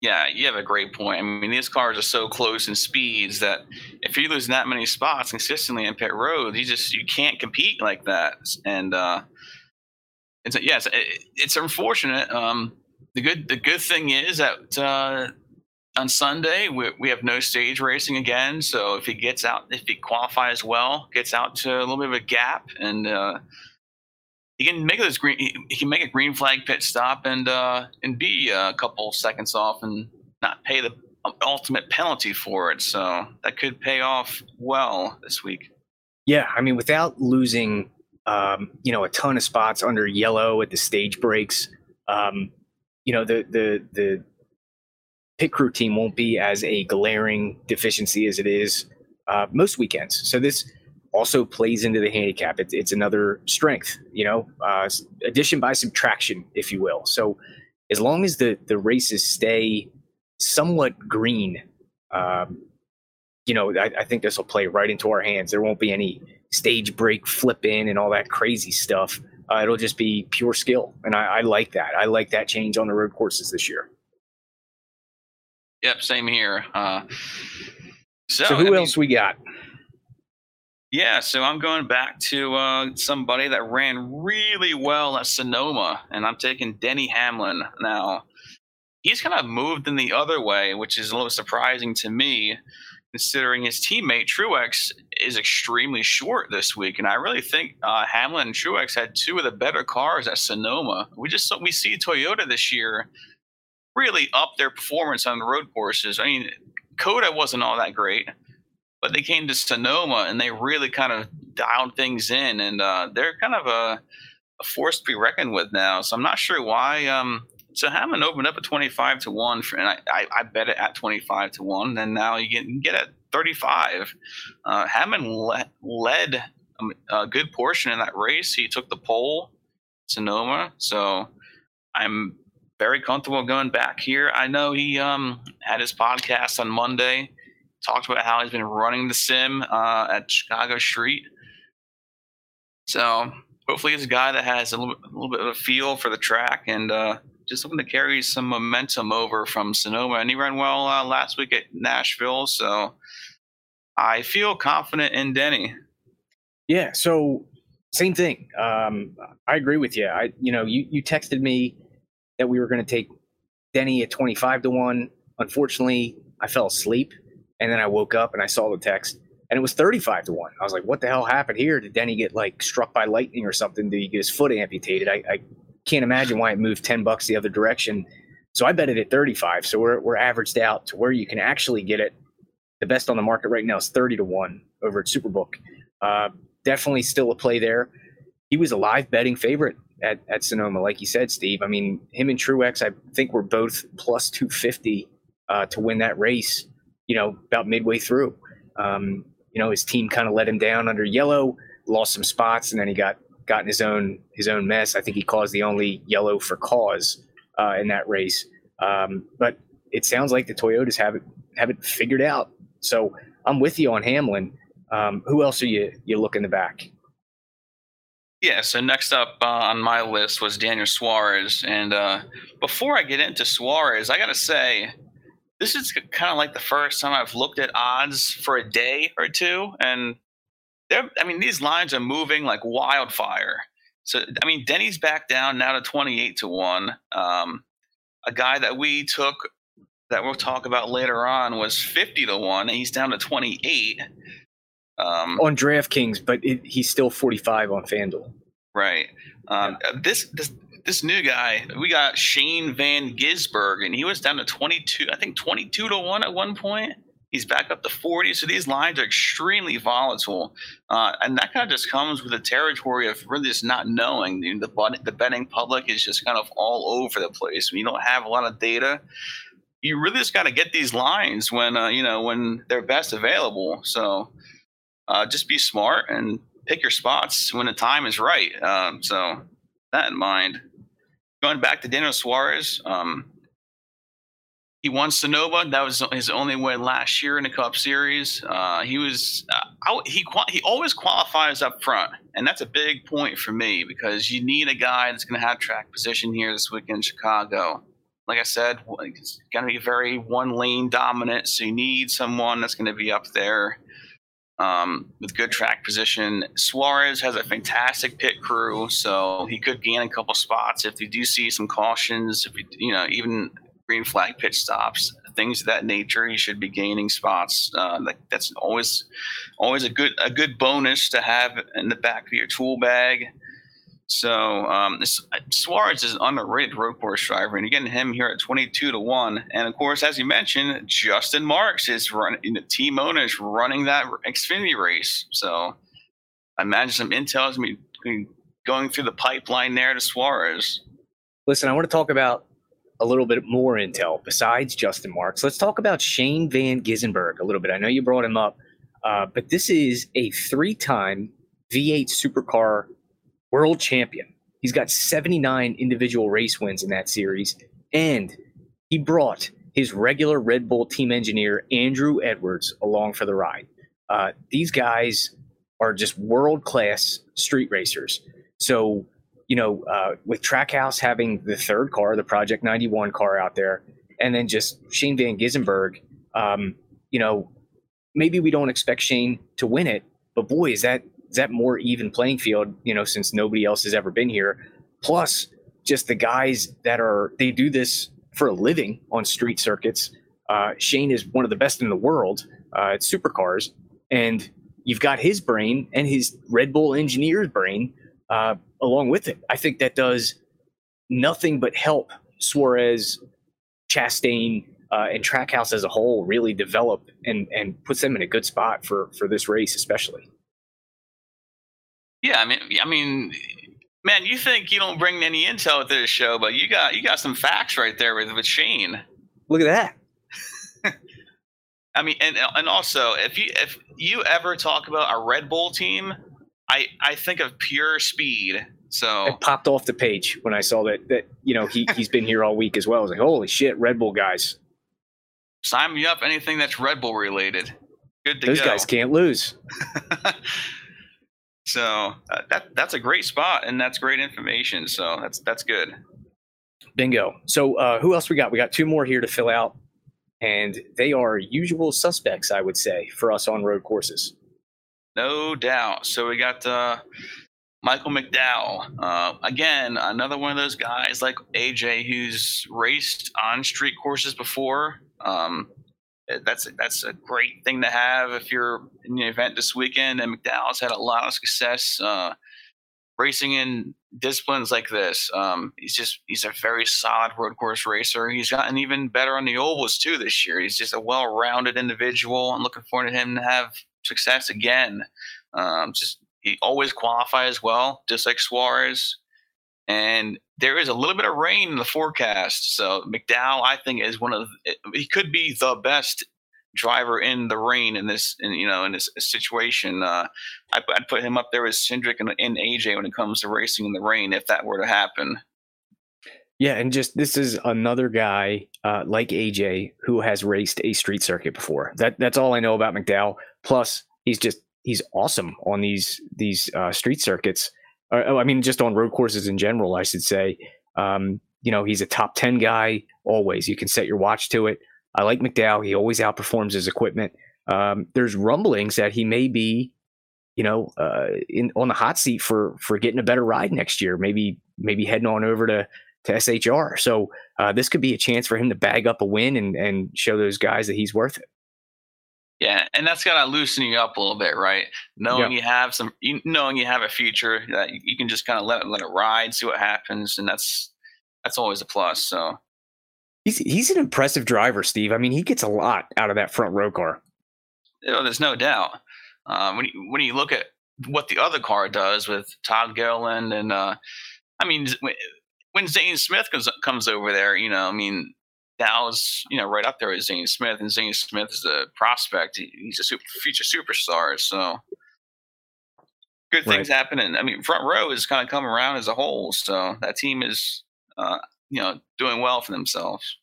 Yeah, you have a great point. I mean, these cars are so close in speeds that if you're losing that many spots consistently in pit road, you just you can't compete like that. And uh, it's yes, it, it's unfortunate. Um, the good the good thing is that uh, on Sunday we, we have no stage racing again. So if he gets out, if he qualifies well, gets out to a little bit of a gap, and uh, he can make those green, he, can make a green flag pit stop and uh, and be a couple seconds off and not pay the ultimate penalty for it. So that could pay off well this week. Yeah, I mean, without losing, um, you know, a ton of spots under yellow at the stage breaks. Um, you know the the the pit crew team won't be as a glaring deficiency as it is uh, most weekends. So this also plays into the handicap. It's, it's another strength, you know, uh, addition by subtraction, if you will. So as long as the the races stay somewhat green, um, you know, I, I think this will play right into our hands. There won't be any stage break flip in and all that crazy stuff. Uh, it'll just be pure skill, and I, I, like that. I like that change on the road courses this year. Yep, same here. Uh, so, so, who I mean, else we got? Yeah, so I'm going back to uh, somebody that ran really well at Sonoma, and I'm taking Denny Hamlin. Now, he's kind of moved in the other way, which is a little surprising to me considering his teammate Truex is extremely short this week, and I really think uh, Hamlin and Truex had two of the better cars at Sonoma. We just we see Toyota this year really up their performance on the road courses. I mean, COTA wasn't all that great, but they came to Sonoma and they really kind of dialed things in, and uh, they're kind of a, a, force to be reckoned with now. So I'm not sure why um, so Hamlin opened up at 25 to 1, for, and I, I, I, bet it at 25 to 1. Then now you get, you get at 35. Uh, Hamlin le- led a, a, good portion in that race. He took the pole, Sonoma. So I'm very comfortable going back here. I know he um, had his podcast on Monday, talked about how he's been running the sim uh, at Chicago Street. So hopefully he's a guy that has a little, a little bit of a feel for the track and uh, just looking to carry some momentum over from Sonoma. And he ran well uh, last week at Nashville, so I feel confident in Denny. Yeah. So same thing. Um, I agree with you. I, you know, you you texted me that we were going to take Denny at twenty five to one. Unfortunately, I fell asleep, and then I woke up and I saw the text, and it was 35 to 1. I was like, what the hell happened here? Did Denny get like struck by lightning or something? Did he get his foot amputated? I, I can't imagine why it moved 10 bucks the other direction. So I bet it at 35. So we're, we're averaged out to where you can actually get it. The best on the market right now is 30 to 1 over at Superbook. Uh, definitely still a play there. He was a live betting favorite at, at Sonoma, like you said, Steve. I mean, him and Truex, I think were both plus 250 uh, to win that race, you know, about midway through. Um, you know, his team kind of let him down under yellow, lost some spots, and then he got got in his own his own mess. I think he caused the only yellow for cause uh, in that race. Um, but it sounds like the Toyotas have it have it figured out. So I'm with you on Hamlin. Um, who else are you you looking in the back? Yeah, so next up uh, on my list was Daniel Suarez. And uh, before I get into Suarez, I got to say, this is kind of like the first time I've looked at odds for a day or two, and they're, I mean, these lines are moving like wildfire. So, I mean, Denny's back down now to 28 to 1. Um, a guy that we took that we'll talk about later on was 50 to 1, and he's down to 28. Um, on DraftKings, but it, he's still 45 on FanDuel. Right. Um, yeah. this, this this new guy, we got Shane Van Gisbergen, and he was down to 22, I think 22 to 1 at one point. He's back up to 40. So these lines are extremely volatile. Uh, and that kind of just comes with the territory of really just not knowing. The, the betting public is just kind of all over the place. When you don't have a lot of data, you really just got to get these lines when, uh, you know, when they're best available. So uh, just be smart and pick your spots when the time is right. Um, so that in mind going back to Daniel Suarez, um, he won Sonoma. That was his only win last year in the Cup Series. Uh, he was uh, he he always qualifies up front, and that's a big point for me because you need a guy that's going to have track position here this week in Chicago. Like I said, it's going to be very one lane dominant, so you need someone that's going to be up there um, with good track position. Suarez has a fantastic pit crew, so he could gain a couple spots if you do see some cautions. If you, you know, even green flag pit stops, things of that nature, he should be gaining spots. Uh, that, that's always always a good a good bonus to have in the back of your tool bag. So um, Suarez is an underrated road course driver, and you're getting him here at 22 to one. And of course, as you mentioned, Justin Marks is running. The team owner is running that Xfinity race. So I imagine some intel is going through the pipeline there to Suarez. Listen, I want to talk about a little bit more intel besides Justin Marks. Let's talk about Shane Van Gisbergen a little bit. I know you brought him up, uh, but this is a three-time V8 supercar world champion. He's got 79 individual race wins in that series, and he brought his regular Red Bull team engineer, Andrew Edwards, along for the ride. Uh, these guys are just world class street racers. So, you know, uh, with Trackhouse having the third car, the Project 91 car out there, and then just Shane Van Gisbergen, um, you know, maybe we don't expect Shane to win it, but boy, is that is that more even playing field, you know, since nobody else has ever been here. Plus, just the guys that are they do this for a living on street circuits. Uh, Shane is one of the best in the world uh, at supercars, and you've got his brain and his Red Bull engineer's brain uh, along with it. I think that does nothing but help Suarez, Chastain, uh, and Trackhouse as a whole really develop and and puts them in a good spot for for this race, especially. Yeah, I mean, I mean, Man, you think you don't bring any intel to this show, but you got you got some facts right there with, with Shane. Look at that. I mean, and and also if you if you ever talk about a Red Bull team, I I think of pure speed. So It popped off the page when I saw that that you know he he's been here all week as well. I was like, holy shit, Red Bull guys. sign me up anything that's Red Bull related. Good to Those go. guys can't lose. so uh, that that's a great spot and that's great information. So that's that's good. Bingo. So uh, who else we got? We got two more here to fill out, and they are usual suspects, I would say, for us on road courses. No doubt. So we got uh, Michael McDowell. Uh, again, another one of those guys like AJ who's raced on street courses before. Um, that's that's a great thing to have if you're in the event this weekend. And McDowell's had a lot of success uh, racing in disciplines like this. Um, he's just he's a very solid road course racer. He's gotten even better on the ovals too this year. He's just a well-rounded individual. I'm looking forward to him to have success again. Um, just he always qualifies well, just like Suarez. And there is a little bit of rain in the forecast, so McDowell, I think, is one of the, he could be the best driver in the rain in this, in, you know, in this situation. Uh, I, I'd put him up there with Cindric and, and AJ when it comes to racing in the rain, if that were to happen. Yeah, and just this is another guy uh, like AJ who has raced a street circuit before. That that's all I know about McDowell. Plus, he's just he's awesome on these these uh, street circuits. Uh, I mean, just on road courses in general, I should say. Um, you know, he's a top ten guy always. You can set your watch to it. I like McDowell. He always outperforms his equipment. Um, there's rumblings that he may be, you know, uh, in on the hot seat for for getting a better ride next year. Maybe maybe heading on over to to SHR. So uh, this could be a chance for him to bag up a win and and show those guys that he's worth it. Yeah, and that's gotta loosen you up a little bit, right? Knowing you have some, you, knowing you have a future that you, you can just kind of let it let it ride, see what happens, and that's that's always a plus. So He's he's an impressive driver, Steve. I mean, he gets a lot out of that front row car. you know, there's no doubt. Uh, when you when you look at what the other car does with Todd Gilliland and uh, I mean when- Zane Smith comes comes over there, you know, I mean Dow's you know right up there with Zane Smith, and Zane Smith is a prospect. He- He's a super, future superstar. So good things happening. I mean, front row is kind of coming around as a whole. So that team is uh, you know doing well for themselves.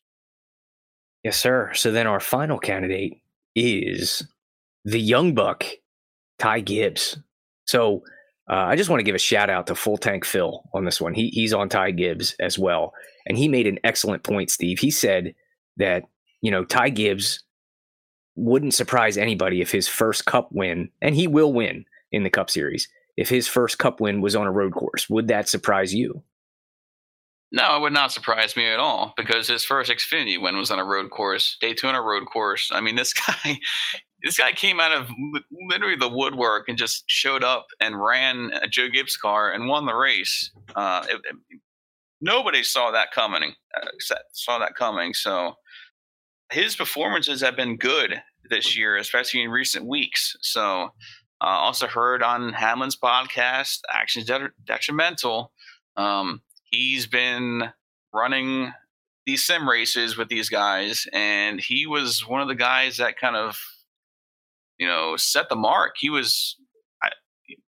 Yes, sir. So then our final candidate is the young buck, Ty Gibbs. So uh, I just want to give a shout out to Full Tank Phil on this one. He he's on Ty Gibbs as well, and he made an excellent point. Steve, he said that you know Ty Gibbs wouldn't surprise anybody if his first Cup win, and he will win in the Cup Series. If his first Cup win was on a road course, would that surprise you? No, it would not surprise me at all because his first Xfinity win was on a road course, Daytona road course. I mean, this guy, this guy came out of literally the woodwork and just showed up and ran a Joe Gibbs car and won the race. Uh, it- it- nobody saw that coming. Uh, saw that coming. So his performances have been good this year, especially in recent weeks. So uh, also heard on Hamlin's podcast, Actions Det- Detrimental. Um, he's been running these sim races with these guys, and he was one of the guys that kind of, you know, set the mark. He was I,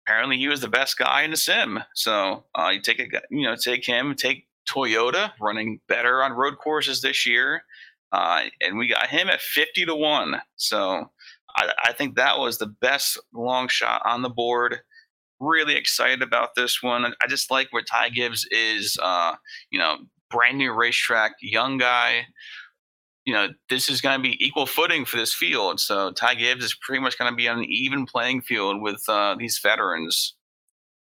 apparently he was the best guy in the sim. So uh, you take a, you know, take him, take Toyota running better on road courses this year, uh, and we got him at fifty to one. So I, I think that was the best long shot on the board really excited about this one. I just like where Ty Gibbs is. Uh, you know, brand new racetrack, young guy. You know, this is going to be equal footing for this field. So Ty Gibbs is pretty much going to be on an even playing field with uh, these veterans.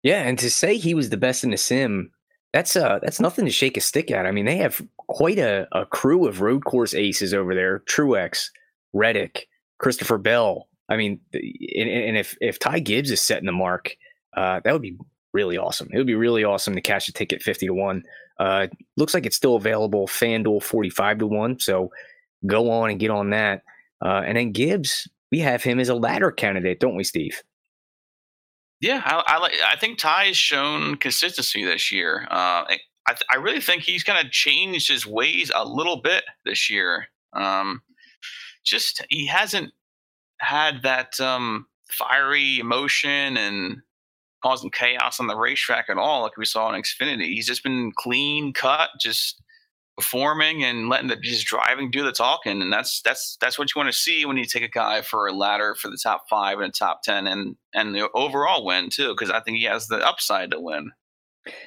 Yeah, and to say he was the best in the sim, that's uh that's nothing to shake a stick at. I mean, they have quite a, a crew of road course aces over there. Truex, Reddick, Christopher Bell. I mean, and, and if if Ty Gibbs is setting the mark, uh, that would be really awesome. It would be really awesome to cash a ticket fifty to one. Uh, looks like it's still available. FanDuel forty five to one. So go on and get on that. Uh, and then Gibbs, we have him as a ladder candidate, don't we, Steve? Yeah, I, I. I think Ty has shown consistency this year. Uh, I I really think he's kind of changed his ways a little bit this year. Um, just he hasn't had that um, fiery emotion and causing chaos on the racetrack at all, like we saw in Xfinity. He's just been clean cut, just performing and letting the just driving do the talking, and that's that's that's what you want to see when you take a guy for a ladder for the top five and the top ten, and and the overall win too, because I think he has the upside to win.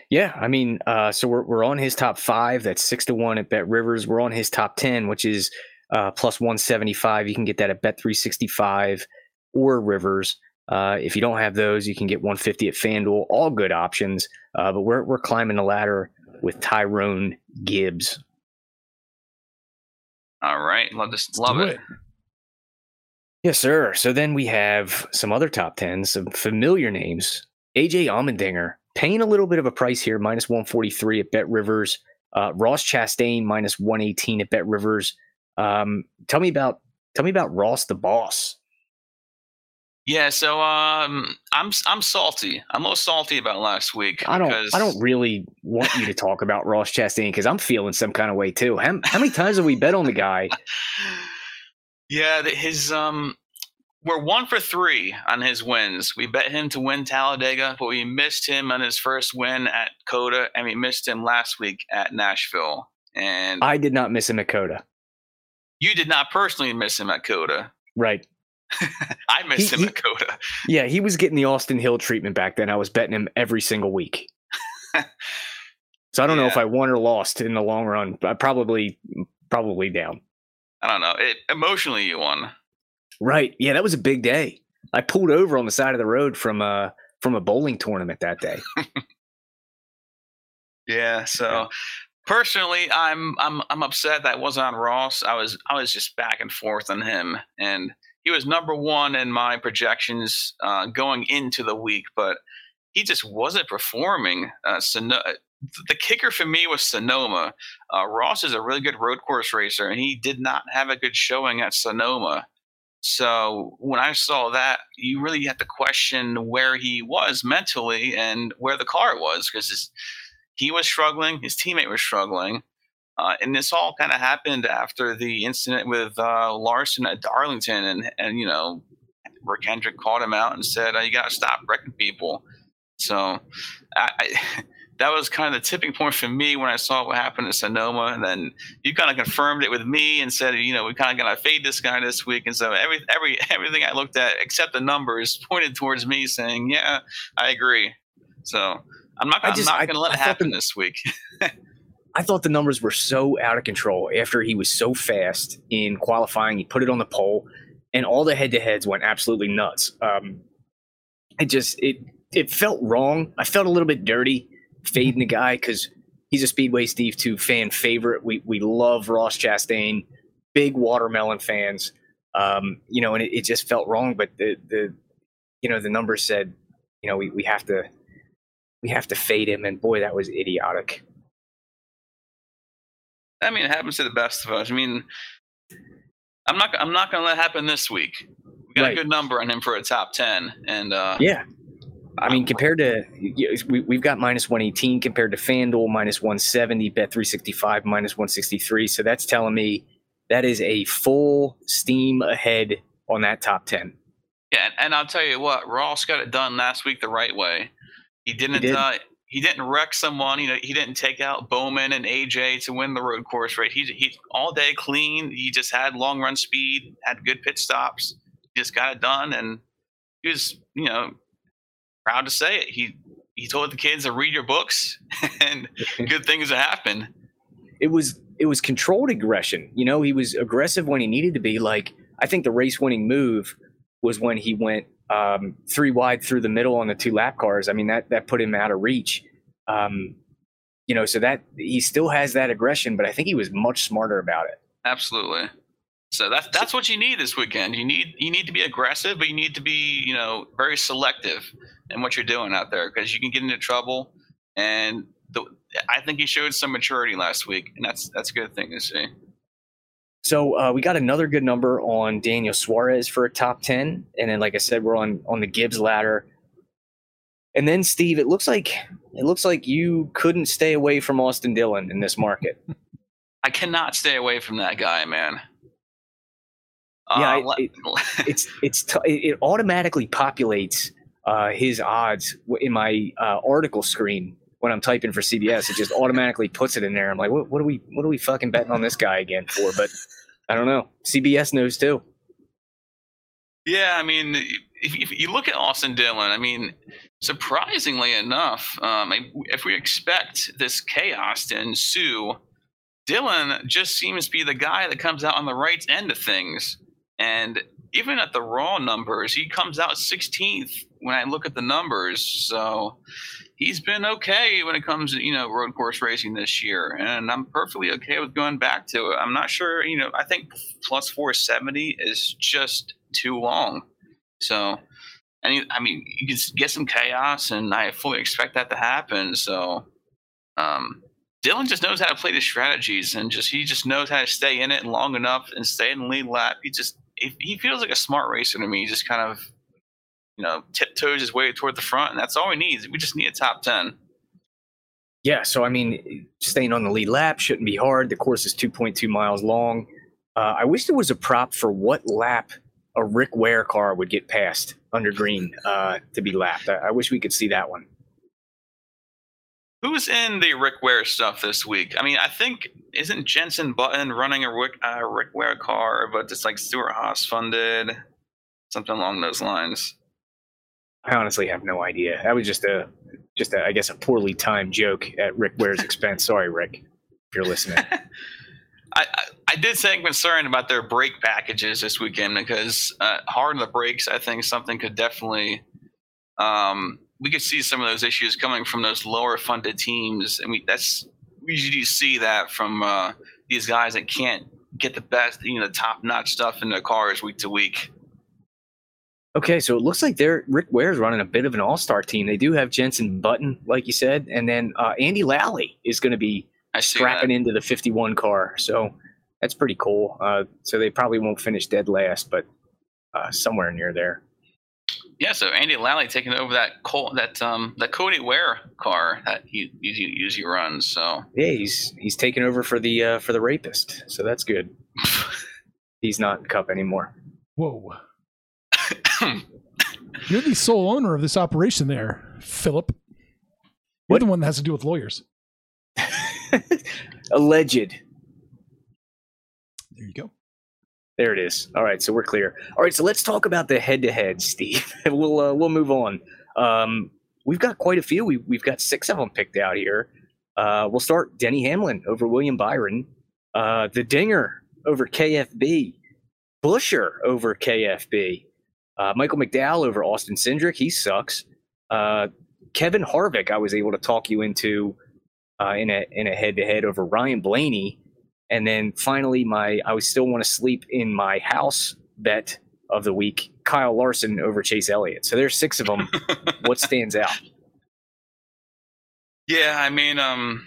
Yeah, I mean, uh, so we're we're on his top five. That's six to one at Bet Rivers. We're on his top ten, which is uh, plus one seventy five. You can get that at Bet three sixty five or Rivers. Uh, if you don't have those, you can get 150 at FanDuel. All good options. Uh, but we're we're climbing the ladder with Tyrone Gibbs. All right, love this, love it. it. Yes, sir. So then we have some other top tens, some familiar names. AJ Allmendinger paying a little bit of a price here, minus 143 at Bet Rivers. Uh, Ross Chastain minus 118 at Bet Rivers. Um, tell me about tell me about Ross the boss. Yeah, so um, I'm I'm salty. I'm most salty about last week. I don't I don't really want you to talk about Ross Chastain because I'm feeling some kind of way too. How, how many times have we bet on the guy? yeah, his um, we're one for three on his wins. We bet him to win Talladega, but we missed him on his first win at COTA, and we missed him last week at Nashville. And I did not miss him at COTA. You did not personally miss him at COTA. right? I missed he, him he, at COTA. Yeah, he was getting the Austin Hill treatment back then. I was betting him every single week. so I don't yeah. know if I won or lost in the long run. I probably probably down. I don't know. It emotionally you won. Right. Yeah, that was a big day. I pulled over on the side of the road from a from a bowling tournament that day. yeah, so personally I'm I'm I'm upset that wasn't on Ross. I was I was just back and forth on him and he was number one in my projections uh, going into the week, but he just wasn't performing. Uh, the kicker for me was Sonoma. Uh, Ross is a really good road course racer, and he did not have a good showing at Sonoma. So when I saw that, you really had to question where he was mentally and where the car was because he was struggling, his teammate was struggling. Uh, and this all kind of happened after the incident with uh, Larson at Darlington, and and you know, where Hendrick called him out and said, oh, "You got to stop wrecking people." So, I, I, that was kind of the tipping point for me when I saw what happened at Sonoma, and then you kind of confirmed it with me and said, you know, we kind of got to fade this guy this week, and so every every everything I looked at except the numbers pointed towards me saying, "Yeah, I agree." So. I'm not. I'm not going to let it happen the, this week. I thought the numbers were so out of control after he was so fast in qualifying. He put it on the pole, and all the head to heads went absolutely nuts. Um, it just it it felt wrong. I felt a little bit dirty fading the guy because he's a Speedway Steve two fan favorite. We we love Ross Chastain, big watermelon fans. Um, you know, and it, it just felt wrong. But the the you know the numbers said you know we, we have to we have to fade him, and boy, that was idiotic. I mean, it happens to the best of us. I mean, I'm not. I'm not going to let it happen this week. We got right. a good number on him for a top ten, and uh, yeah. I mean, compared to we, we've got minus 118 compared to FanDuel minus 170, Bet 365 minus 163. So that's telling me that is a full steam ahead on that top 10. Yeah, and I'll tell you what, Ross got it done last week the right way. He didn't. He did. uh, he didn't wreck someone. You know, he didn't take out Bowman and AJ to win the road course right. He he all day clean. He just had long run speed, had good pit stops. He just got it done, and he was you know proud to say it. He he told the kids to read your books, and good things have happened. It was it was controlled aggression. You know, he was aggressive when he needed to be. Like I think the race winning move was when he went um, three wide through the middle on the two lap cars. I mean, that that put him out of reach. Um, you know, so that he still has that aggression, but I think he was much smarter about it. Absolutely. So that's that's what you need this weekend. You need you need to be aggressive, but you need to be you know very selective in what you're doing out there because you can get into trouble. And the, I think he showed some maturity last week, and that's that's a good thing to see. So uh, we got another good number on Daniel Suarez for a top ten, and then like I said, we're on on the Gibbs ladder. And then Steve, it looks like it looks like you couldn't stay away from Austin Dillon in this market. I cannot stay away from that guy, man. Yeah, Uh, it- it- it's it's t- it automatically populates uh, his odds in my uh, article screen when I'm typing for CBS. It just automatically puts it in there. I'm like, what, what are we what are we fucking betting on this guy again for? But I don't know. CBS knows too. Yeah, I mean, if, if you look at Austin Dillon, I mean, surprisingly enough, um, if we expect this chaos to ensue, Dillon just seems to be the guy that comes out on the right end of things. And even at the raw numbers, he comes out 16th when I look at the numbers. So he's been okay when it comes to, you know, road course racing this year. And I'm perfectly okay with going back to it. I'm not sure, you know, I think plus 470 is just too long. So, and I mean, you can get some chaos, and I fully expect that to happen. So, um, Dillon just knows how to play the strategies, and just he just knows how to stay in it long enough and stay in the lead lap. He just he feels like a smart racer to me. He just kind of, you know, tiptoes his way toward the front, and that's all we need. We just need a top ten. Yeah, so I mean, staying on the lead lap shouldn't be hard. The course is 2.2 miles long. Uh, I wish there was a prop for what lap a Rick Ware car would get past under green uh, to be lapped. I, I wish we could see that one. Who's in the Rick Ware stuff this week? I mean, I think isn't Jenson Button running a Rick, uh, Rick Ware car, but it's like Stewart Haas funded, something along those lines. I honestly have no idea. That was just a, just a, I guess, a poorly timed joke at Rick Ware's expense. Sorry, Rick, if you're listening. I, I, I did say I'm concerned about their brake packages this weekend because uh, hard on the brakes, I think something could definitely. Um, we could see some of those issues coming from those lower funded teams, and we that's we usually see that from uh, these guys that can't get the best, you know, the top notch stuff in their cars week to week. Okay, so it looks like they're Rick Ware's running a bit of an all-star team. They do have Jenson Button, like you said, and then uh, Andy Lally is going to be I strapping that. into the 51 car. So that's pretty cool. Uh, so they probably won't finish dead last, but uh, somewhere near there. Yeah, so Andy Lally taking over that Col- that um that Cody Ware car that he usually, usually runs. So Yeah, he's he's taking over for the uh, for the rapist. So that's good. he's not in cup anymore. Whoa. You're the sole owner of this operation there, Philip. You're What? the one that has to do with lawyers. Alleged. There you go. There it is. All right, so we're clear. All right, so let's talk about the head-to-head, Steve. we'll uh, we'll move on. Um, we've got quite a few. We we've got six of them picked out here. Uh, we'll start Denny Hamlin over William Byron, uh, the Dinger over KFB, Buescher over KFB, uh, Michael McDowell over Austin Cindric. He sucks. Uh, Kevin Harvick, I was able to talk you into uh, in a in a head-to-head over Ryan Blaney. And then finally, my I was still want to sleep in my house bet of the week: Kyle Larson over Chase Elliott. So there's six of them. what stands out? Yeah, I mean, um,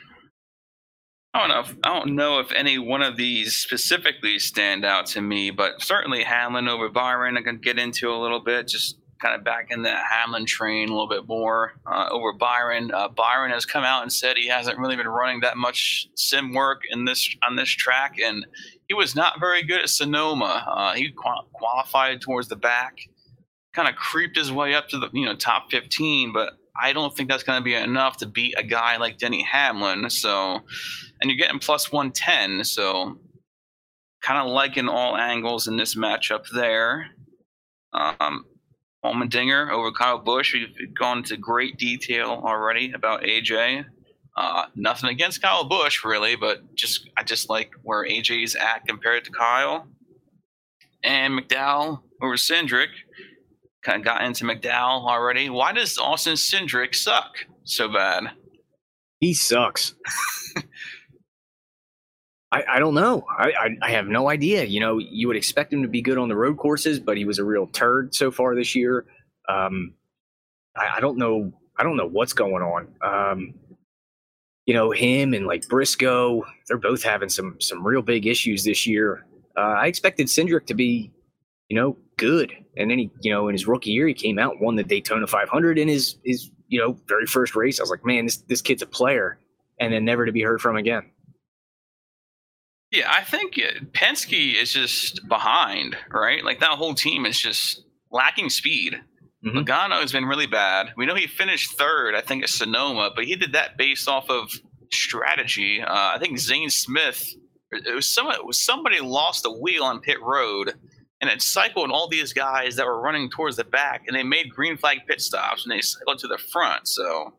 I don't know. If, I don't know if any one of these specifically stand out to me, but certainly Hamlin over Byron. I can get into a little bit, just kind of back in the Hamlin train a little bit more uh, over Byron. Uh, Byron has come out and said he hasn't really been running that much sim work in this on this track, and he was not very good at Sonoma. Uh, he qual- qualified towards the back, kind of creeped his way up to the you know top 15, but I don't think that's going to be enough to beat a guy like Denny Hamlin. So, and you're getting plus 110. So, kind of liking all angles in this matchup there. Um, Allmendinger over Kyle Busch. We've gone into great detail already about AJ. Uh, nothing against Kyle Busch really, but just I just like where AJ's at compared to Kyle. And McDowell over Cindric kind of got into McDowell already. Why does Austin Cindric suck so bad? He sucks. I, I don't know. I, I I have no idea. You know, you would expect him to be good on the road courses, but he was a real turd so far this year. Um, I, I don't know. I don't know what's going on. Um, you know, him and like Briscoe, they're both having some some real big issues this year. Uh, I expected Cindric to be, you know, good. And then he, you know, in his rookie year, he came out won the Daytona 500 in his his you know very first race. I was like, man, this this kid's a player, and then never to be heard from again. Yeah, I think Penske is just behind, right? Like that whole team is just lacking speed. Mm-hmm. Logano has been really bad. We know he finished third, I think, at Sonoma, but he did that based off of strategy. Uh, I think Zane Smith, it was, some, it was somebody lost a wheel on pit road, and it cycled all these guys that were running towards the back, and they made green flag pit stops, and they cycled to the front. So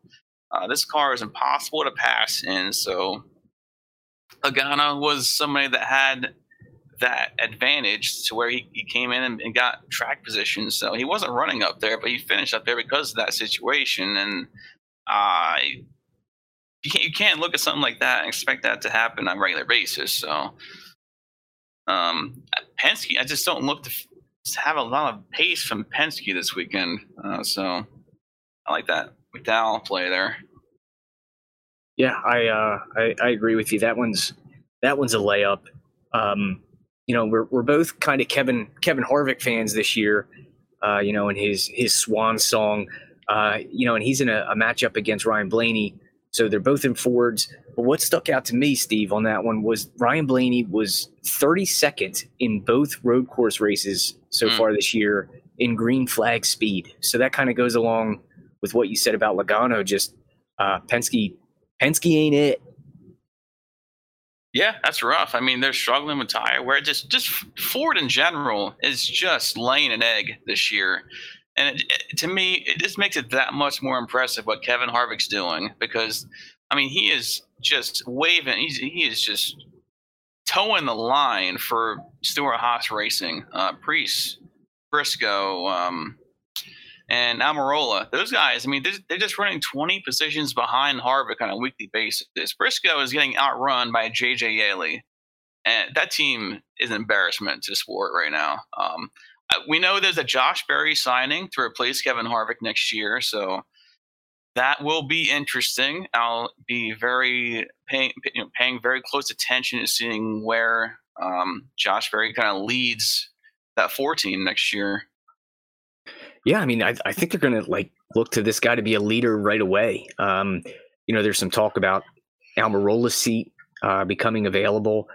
uh, this car is impossible to pass in. So Logano was somebody that had that advantage to where he, he came in and, and, got track position. So he wasn't running up there, but he finished up there because of that situation. And uh, you, can't, you can't look at something like that and expect that to happen on a regular basis. So um, Penske, I just don't look to have a lot of pace from Penske this weekend. Uh, so I like that McDowell play there. Yeah, I, uh, I, I agree with you. That one's that one's a layup. Um, you know, we're we're both kind of Kevin Kevin Harvick fans this year. Uh, you know, in his his swan song. Uh, you know, and he's in a, a, matchup against Ryan Blaney. So they're both in Fords. But what stuck out to me, Steve, on that one was Ryan Blaney was 32nd in both road course races so mm. far this year in green flag speed. So that kind of goes along with what you said about Logano. Just uh, Penske Penske ain't it. Yeah, that's rough. I mean, they're struggling with tire wear. Just, just Ford in general is just laying an egg this year, and it, it, to me, it just makes it that much more impressive what Kevin Harvick's doing because, I mean, he is just waving. He's he is just towing the line for Stewart Haas Racing, uh, Preece, Briscoe, um, and Almirola. Those guys, I mean, they're, they're, just running 20 positions behind Harvick on a weekly basis. Briscoe is getting outrun by JJ Yeley. And that team is an embarrassment to sport right now. Um, uh, we know there's a Josh Berry signing to replace Kevin Harvick next year. So that will be interesting. I'll be very paying, you know, paying very close attention to seeing where um, Josh Berry kind of leads that four team next year. Yeah, I mean, I, I think they're going to like look to this guy to be a leader right away. Um, you know, there's some talk about Almirola's seat uh, becoming available.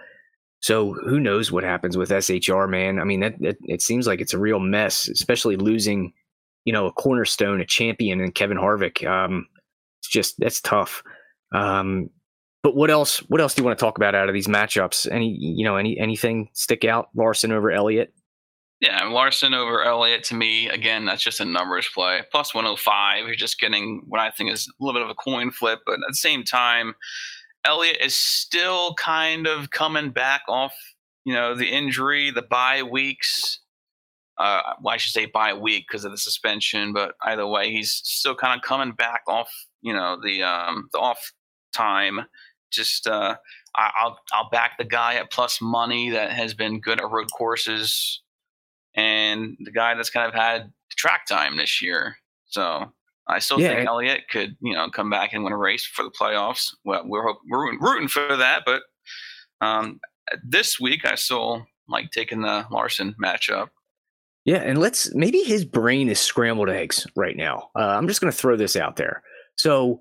So who knows what happens with SHR, man? I mean, that, that, it seems like it's a real mess, especially losing, you know, a cornerstone, a champion, and Kevin Harvick. Um, it's just that's tough. Um, but what else? What else do you want to talk about out of these matchups? Any, you know, any anything stick out? Larson over Elliott. Yeah, Larson over Elliott to me, again, that's just a numbers play. Plus 105, you're just getting what I think is a little bit of a coin flip. But at the same time, Elliott is still kind of coming back off, you know, the injury, the bye weeks. Uh, well, I should say bye week because of the suspension, but either way, he's still kind of coming back off, you know, the um, the off time. Just uh, I, I'll I'll back the guy at plus money that has been good at road courses and the guy that's kind of had track time this year. So I still yeah. think Elliott could, you know, come back and win a race for the playoffs. Well, we're we're rooting for that, but um, this week I still like taking the Larson matchup. Yeah, and let's maybe his brain is scrambled eggs right now. Uh, I'm just going to throw this out there. So,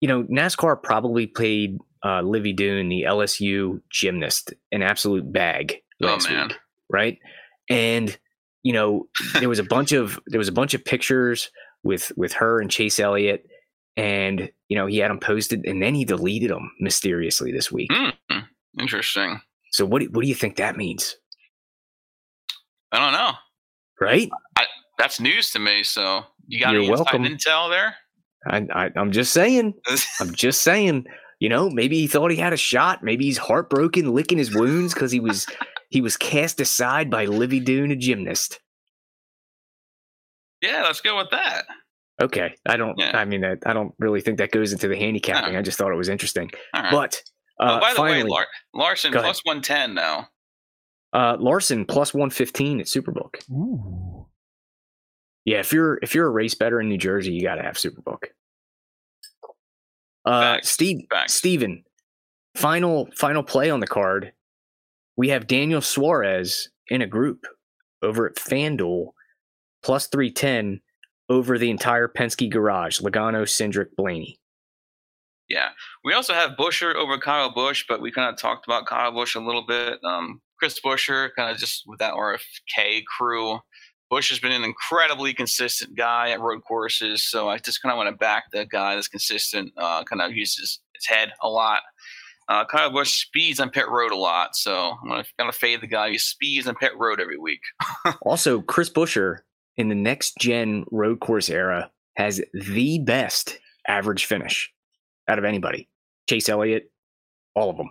you know, NASCAR probably played uh, Livy Dunne, the LSU gymnast, an absolute bag oh, oh, week, right? And you know there was a bunch of there was a bunch of pictures with with her and Chase Elliott, and you know he had them posted, and then he deleted them mysteriously this week. Mm, interesting. So what do, what do you think that means? I don't know. Right? I, that's news to me. So you got You're any welcome. intel there? I, I, I'm just saying. I'm just saying. You know, maybe he thought he had a shot. Maybe he's heartbroken, licking his wounds because he was he was cast aside by Livy Dunne, a gymnast. Yeah, let's go with that. Okay, I don't. Yeah. I mean, I, I, don't really think that goes into the handicapping. No. I just thought it was interesting. Right. But uh, oh, by the finally, way, Lar- Larson plus one ten now. Uh, Larson plus one fifteen at Superbook. Ooh. Yeah, if you're if you're a race better in New Jersey, you got to have Superbook. Uh, Facts. Steve, Facts. Steven, final final play on the card we have Daniel Suarez in a group over at FanDuel, plus 310 over the entire Penske garage, Logano, Cindric, Blaney. Yeah. We also have Buescher over Kyle Busch, but we kind of talked about Kyle Busch a little bit. Um, Chris Buescher, kind of just with that RFK crew. Bush has been an incredibly consistent guy at road courses, so I just kind of want to back the guy that's consistent, uh, kind of uses his head a lot. Uh, Kyle Busch speeds on pit road a lot, so I'm gonna of fade the guy who speeds on pit road every week. also, Chris Buescher in the next gen road course era has the best average finish out of anybody. Chase Elliott, all of them.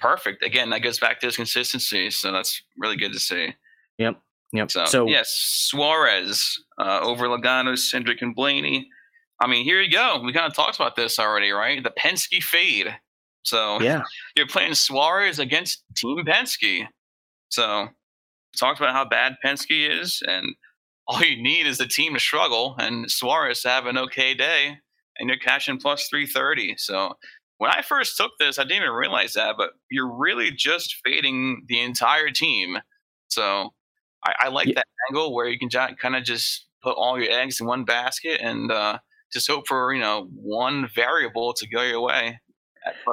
Perfect. Again, that goes back to his consistency, so that's really good to see. Yep. Yep. So, so yes, Suarez uh, over Logano, Cindric, and Blaney. I mean, here you go. We kind of talked about this already, right? The Penske fade. So yeah, you're playing Suarez against Team Penske. So talked about how bad Penske is, and all you need is the team to struggle and Suarez to have an okay day, and you're cashing plus 330. So when I first took this, I didn't even realize that, but you're really just fading the entire team. So I, I like yeah. that angle where you can kind of just put all your eggs in one basket and uh, just hope for you know one variable to go your way.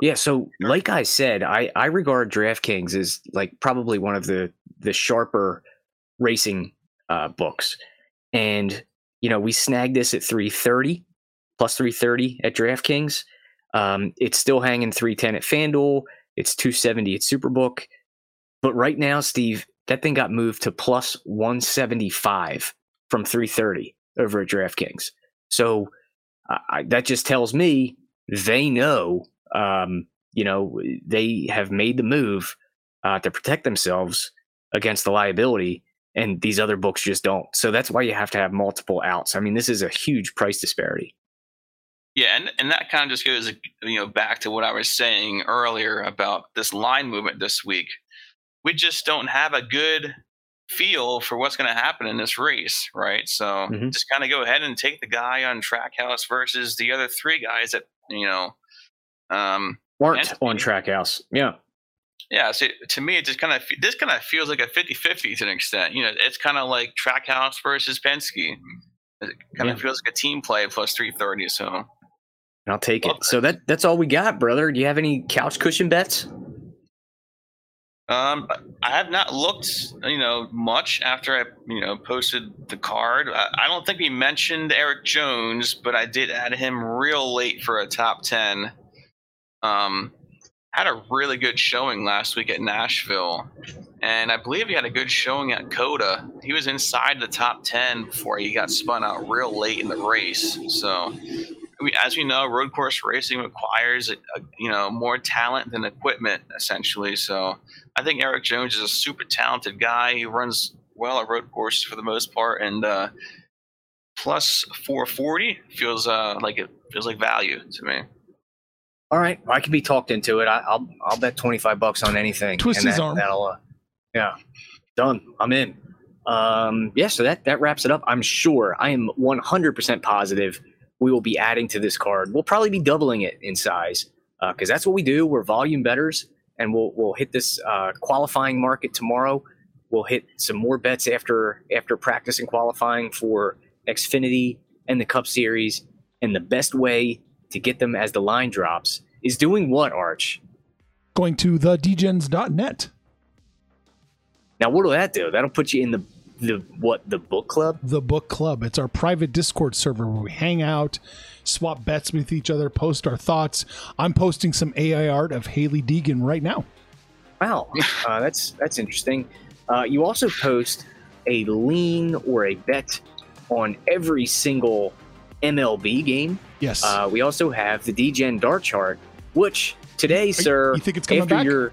Yeah, so like I said, I I regard DraftKings as like probably one of the the sharper racing uh, books, and you know we snagged this at three thirty plus three thirty at DraftKings. Um, it's still hanging three ten at FanDuel. It's two seventy at Superbook, but right now, Steve, that thing got moved to plus one seventy five from three thirty over at DraftKings. So I, that just tells me they know, um, you know, they have made the move uh, to protect themselves against the liability, and these other books just don't. So that's why you have to have multiple outs. I mean, this is a huge price disparity. Yeah, and, and that kind of just goes you know back to what I was saying earlier about this line movement this week. We just don't have a good feel for what's going to happen in this race, right? So mm-hmm. just kind of go ahead and take the guy on Trackhouse versus the other three guys that you know um, weren't on Trackhouse. Yeah, yeah. So to me, it just kind of this kind of feels like a 50-50 to an extent. You know, it's kind of like Trackhouse versus Penske. It kind of feels like a team play plus three thirty. So I'll take it. So that that's all we got, brother. Do you have any couch cushion bets? Um, I have not looked, you know, much after I, you know, posted the card. I, I, don't think we mentioned Eric Jones, but I did add him real late for a top ten. Um, had a really good showing last week at Nashville, and I believe he had a good showing at COTA. He was inside the top ten before he got spun out real late in the race. So we, as we know, road course racing requires a, a, you know more talent than equipment, essentially. So I think Eric Jones is a super talented guy. He runs well at road courses for the most part, and uh, plus 440 feels uh, like it feels like value to me. All right, I can be talked into it. I, will I'll bet 25 bucks on anything. Twist his that, arm. That'll, uh, yeah, done. I'm in. Um, yeah, so that that wraps it up. I'm sure. I am 100% positive we will be adding to this card. We'll probably be doubling it in size because uh, that's what we do. We're volume betters, and we'll we'll hit this uh, qualifying market tomorrow. We'll hit some more bets after after practice and qualifying for Xfinity and the Cup Series. And the best way to get them as the line drops is doing what, Arch? Going to the dgens.net. Now, what will that do? That'll put you in the the what the book club? The book club. It's our private discord server where we hang out swap bets with each other post our thoughts. I'm posting some ai art of Hailie Deegan right now. Wow. Uh, that's that's interesting. Uh, you also post a lean or a bet on every single mlb game. Yes. Uh, we also have the degen dart chart which today sir you think it's coming after back? your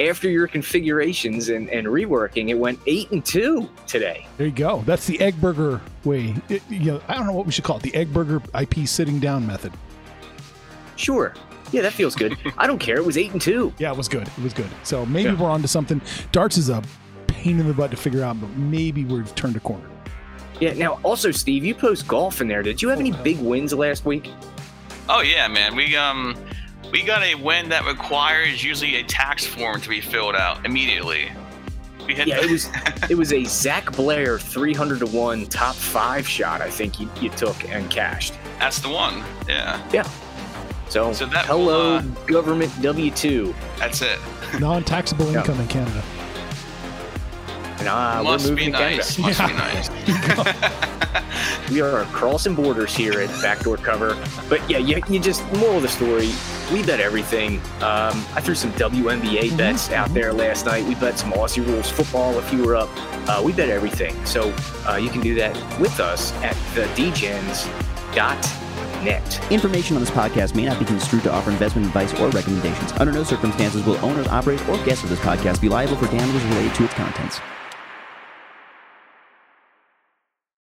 after your configurations and, and reworking, it went eight and two today. There you go. That's the egg burger way. It, you know, I don't know what we should call it. The egg burger IP sitting down method. Sure. Yeah, that feels good. I don't care. It was eight and two. Yeah, it was good. It was good. So maybe yeah. we're on to something. Darts is a pain in the butt to figure out, but maybe we've turned a corner. Yeah. Now, also, Steve, you post golf in there. Did you have any big wins last week? Oh yeah, man. We um we got a win that requires usually a tax form to be filled out immediately. you hit Yeah, it was it was a Zac Blair 300 to one top five shot. I think you, you took and cashed. That's the one. Yeah, Yeah. So, So that hello will, uh, government W two, that's it. Non-taxable Yeah. income in Canada. And uh, we're Must moving be to Canada. nice. Must be nice. We are crossing borders here at Backdoor Cover. But yeah, you, you just moral of the story. We bet everything. Um, I threw some WNBA Mhm, bets out there last night. We bet some Aussie rules football if you were up. Uh, we bet everything. So uh, you can do that with us at the dgens.net. Information on this podcast may not be construed to offer investment advice or recommendations. Under no circumstances will owners, operators, or guests of this podcast be liable for damages related to its contents.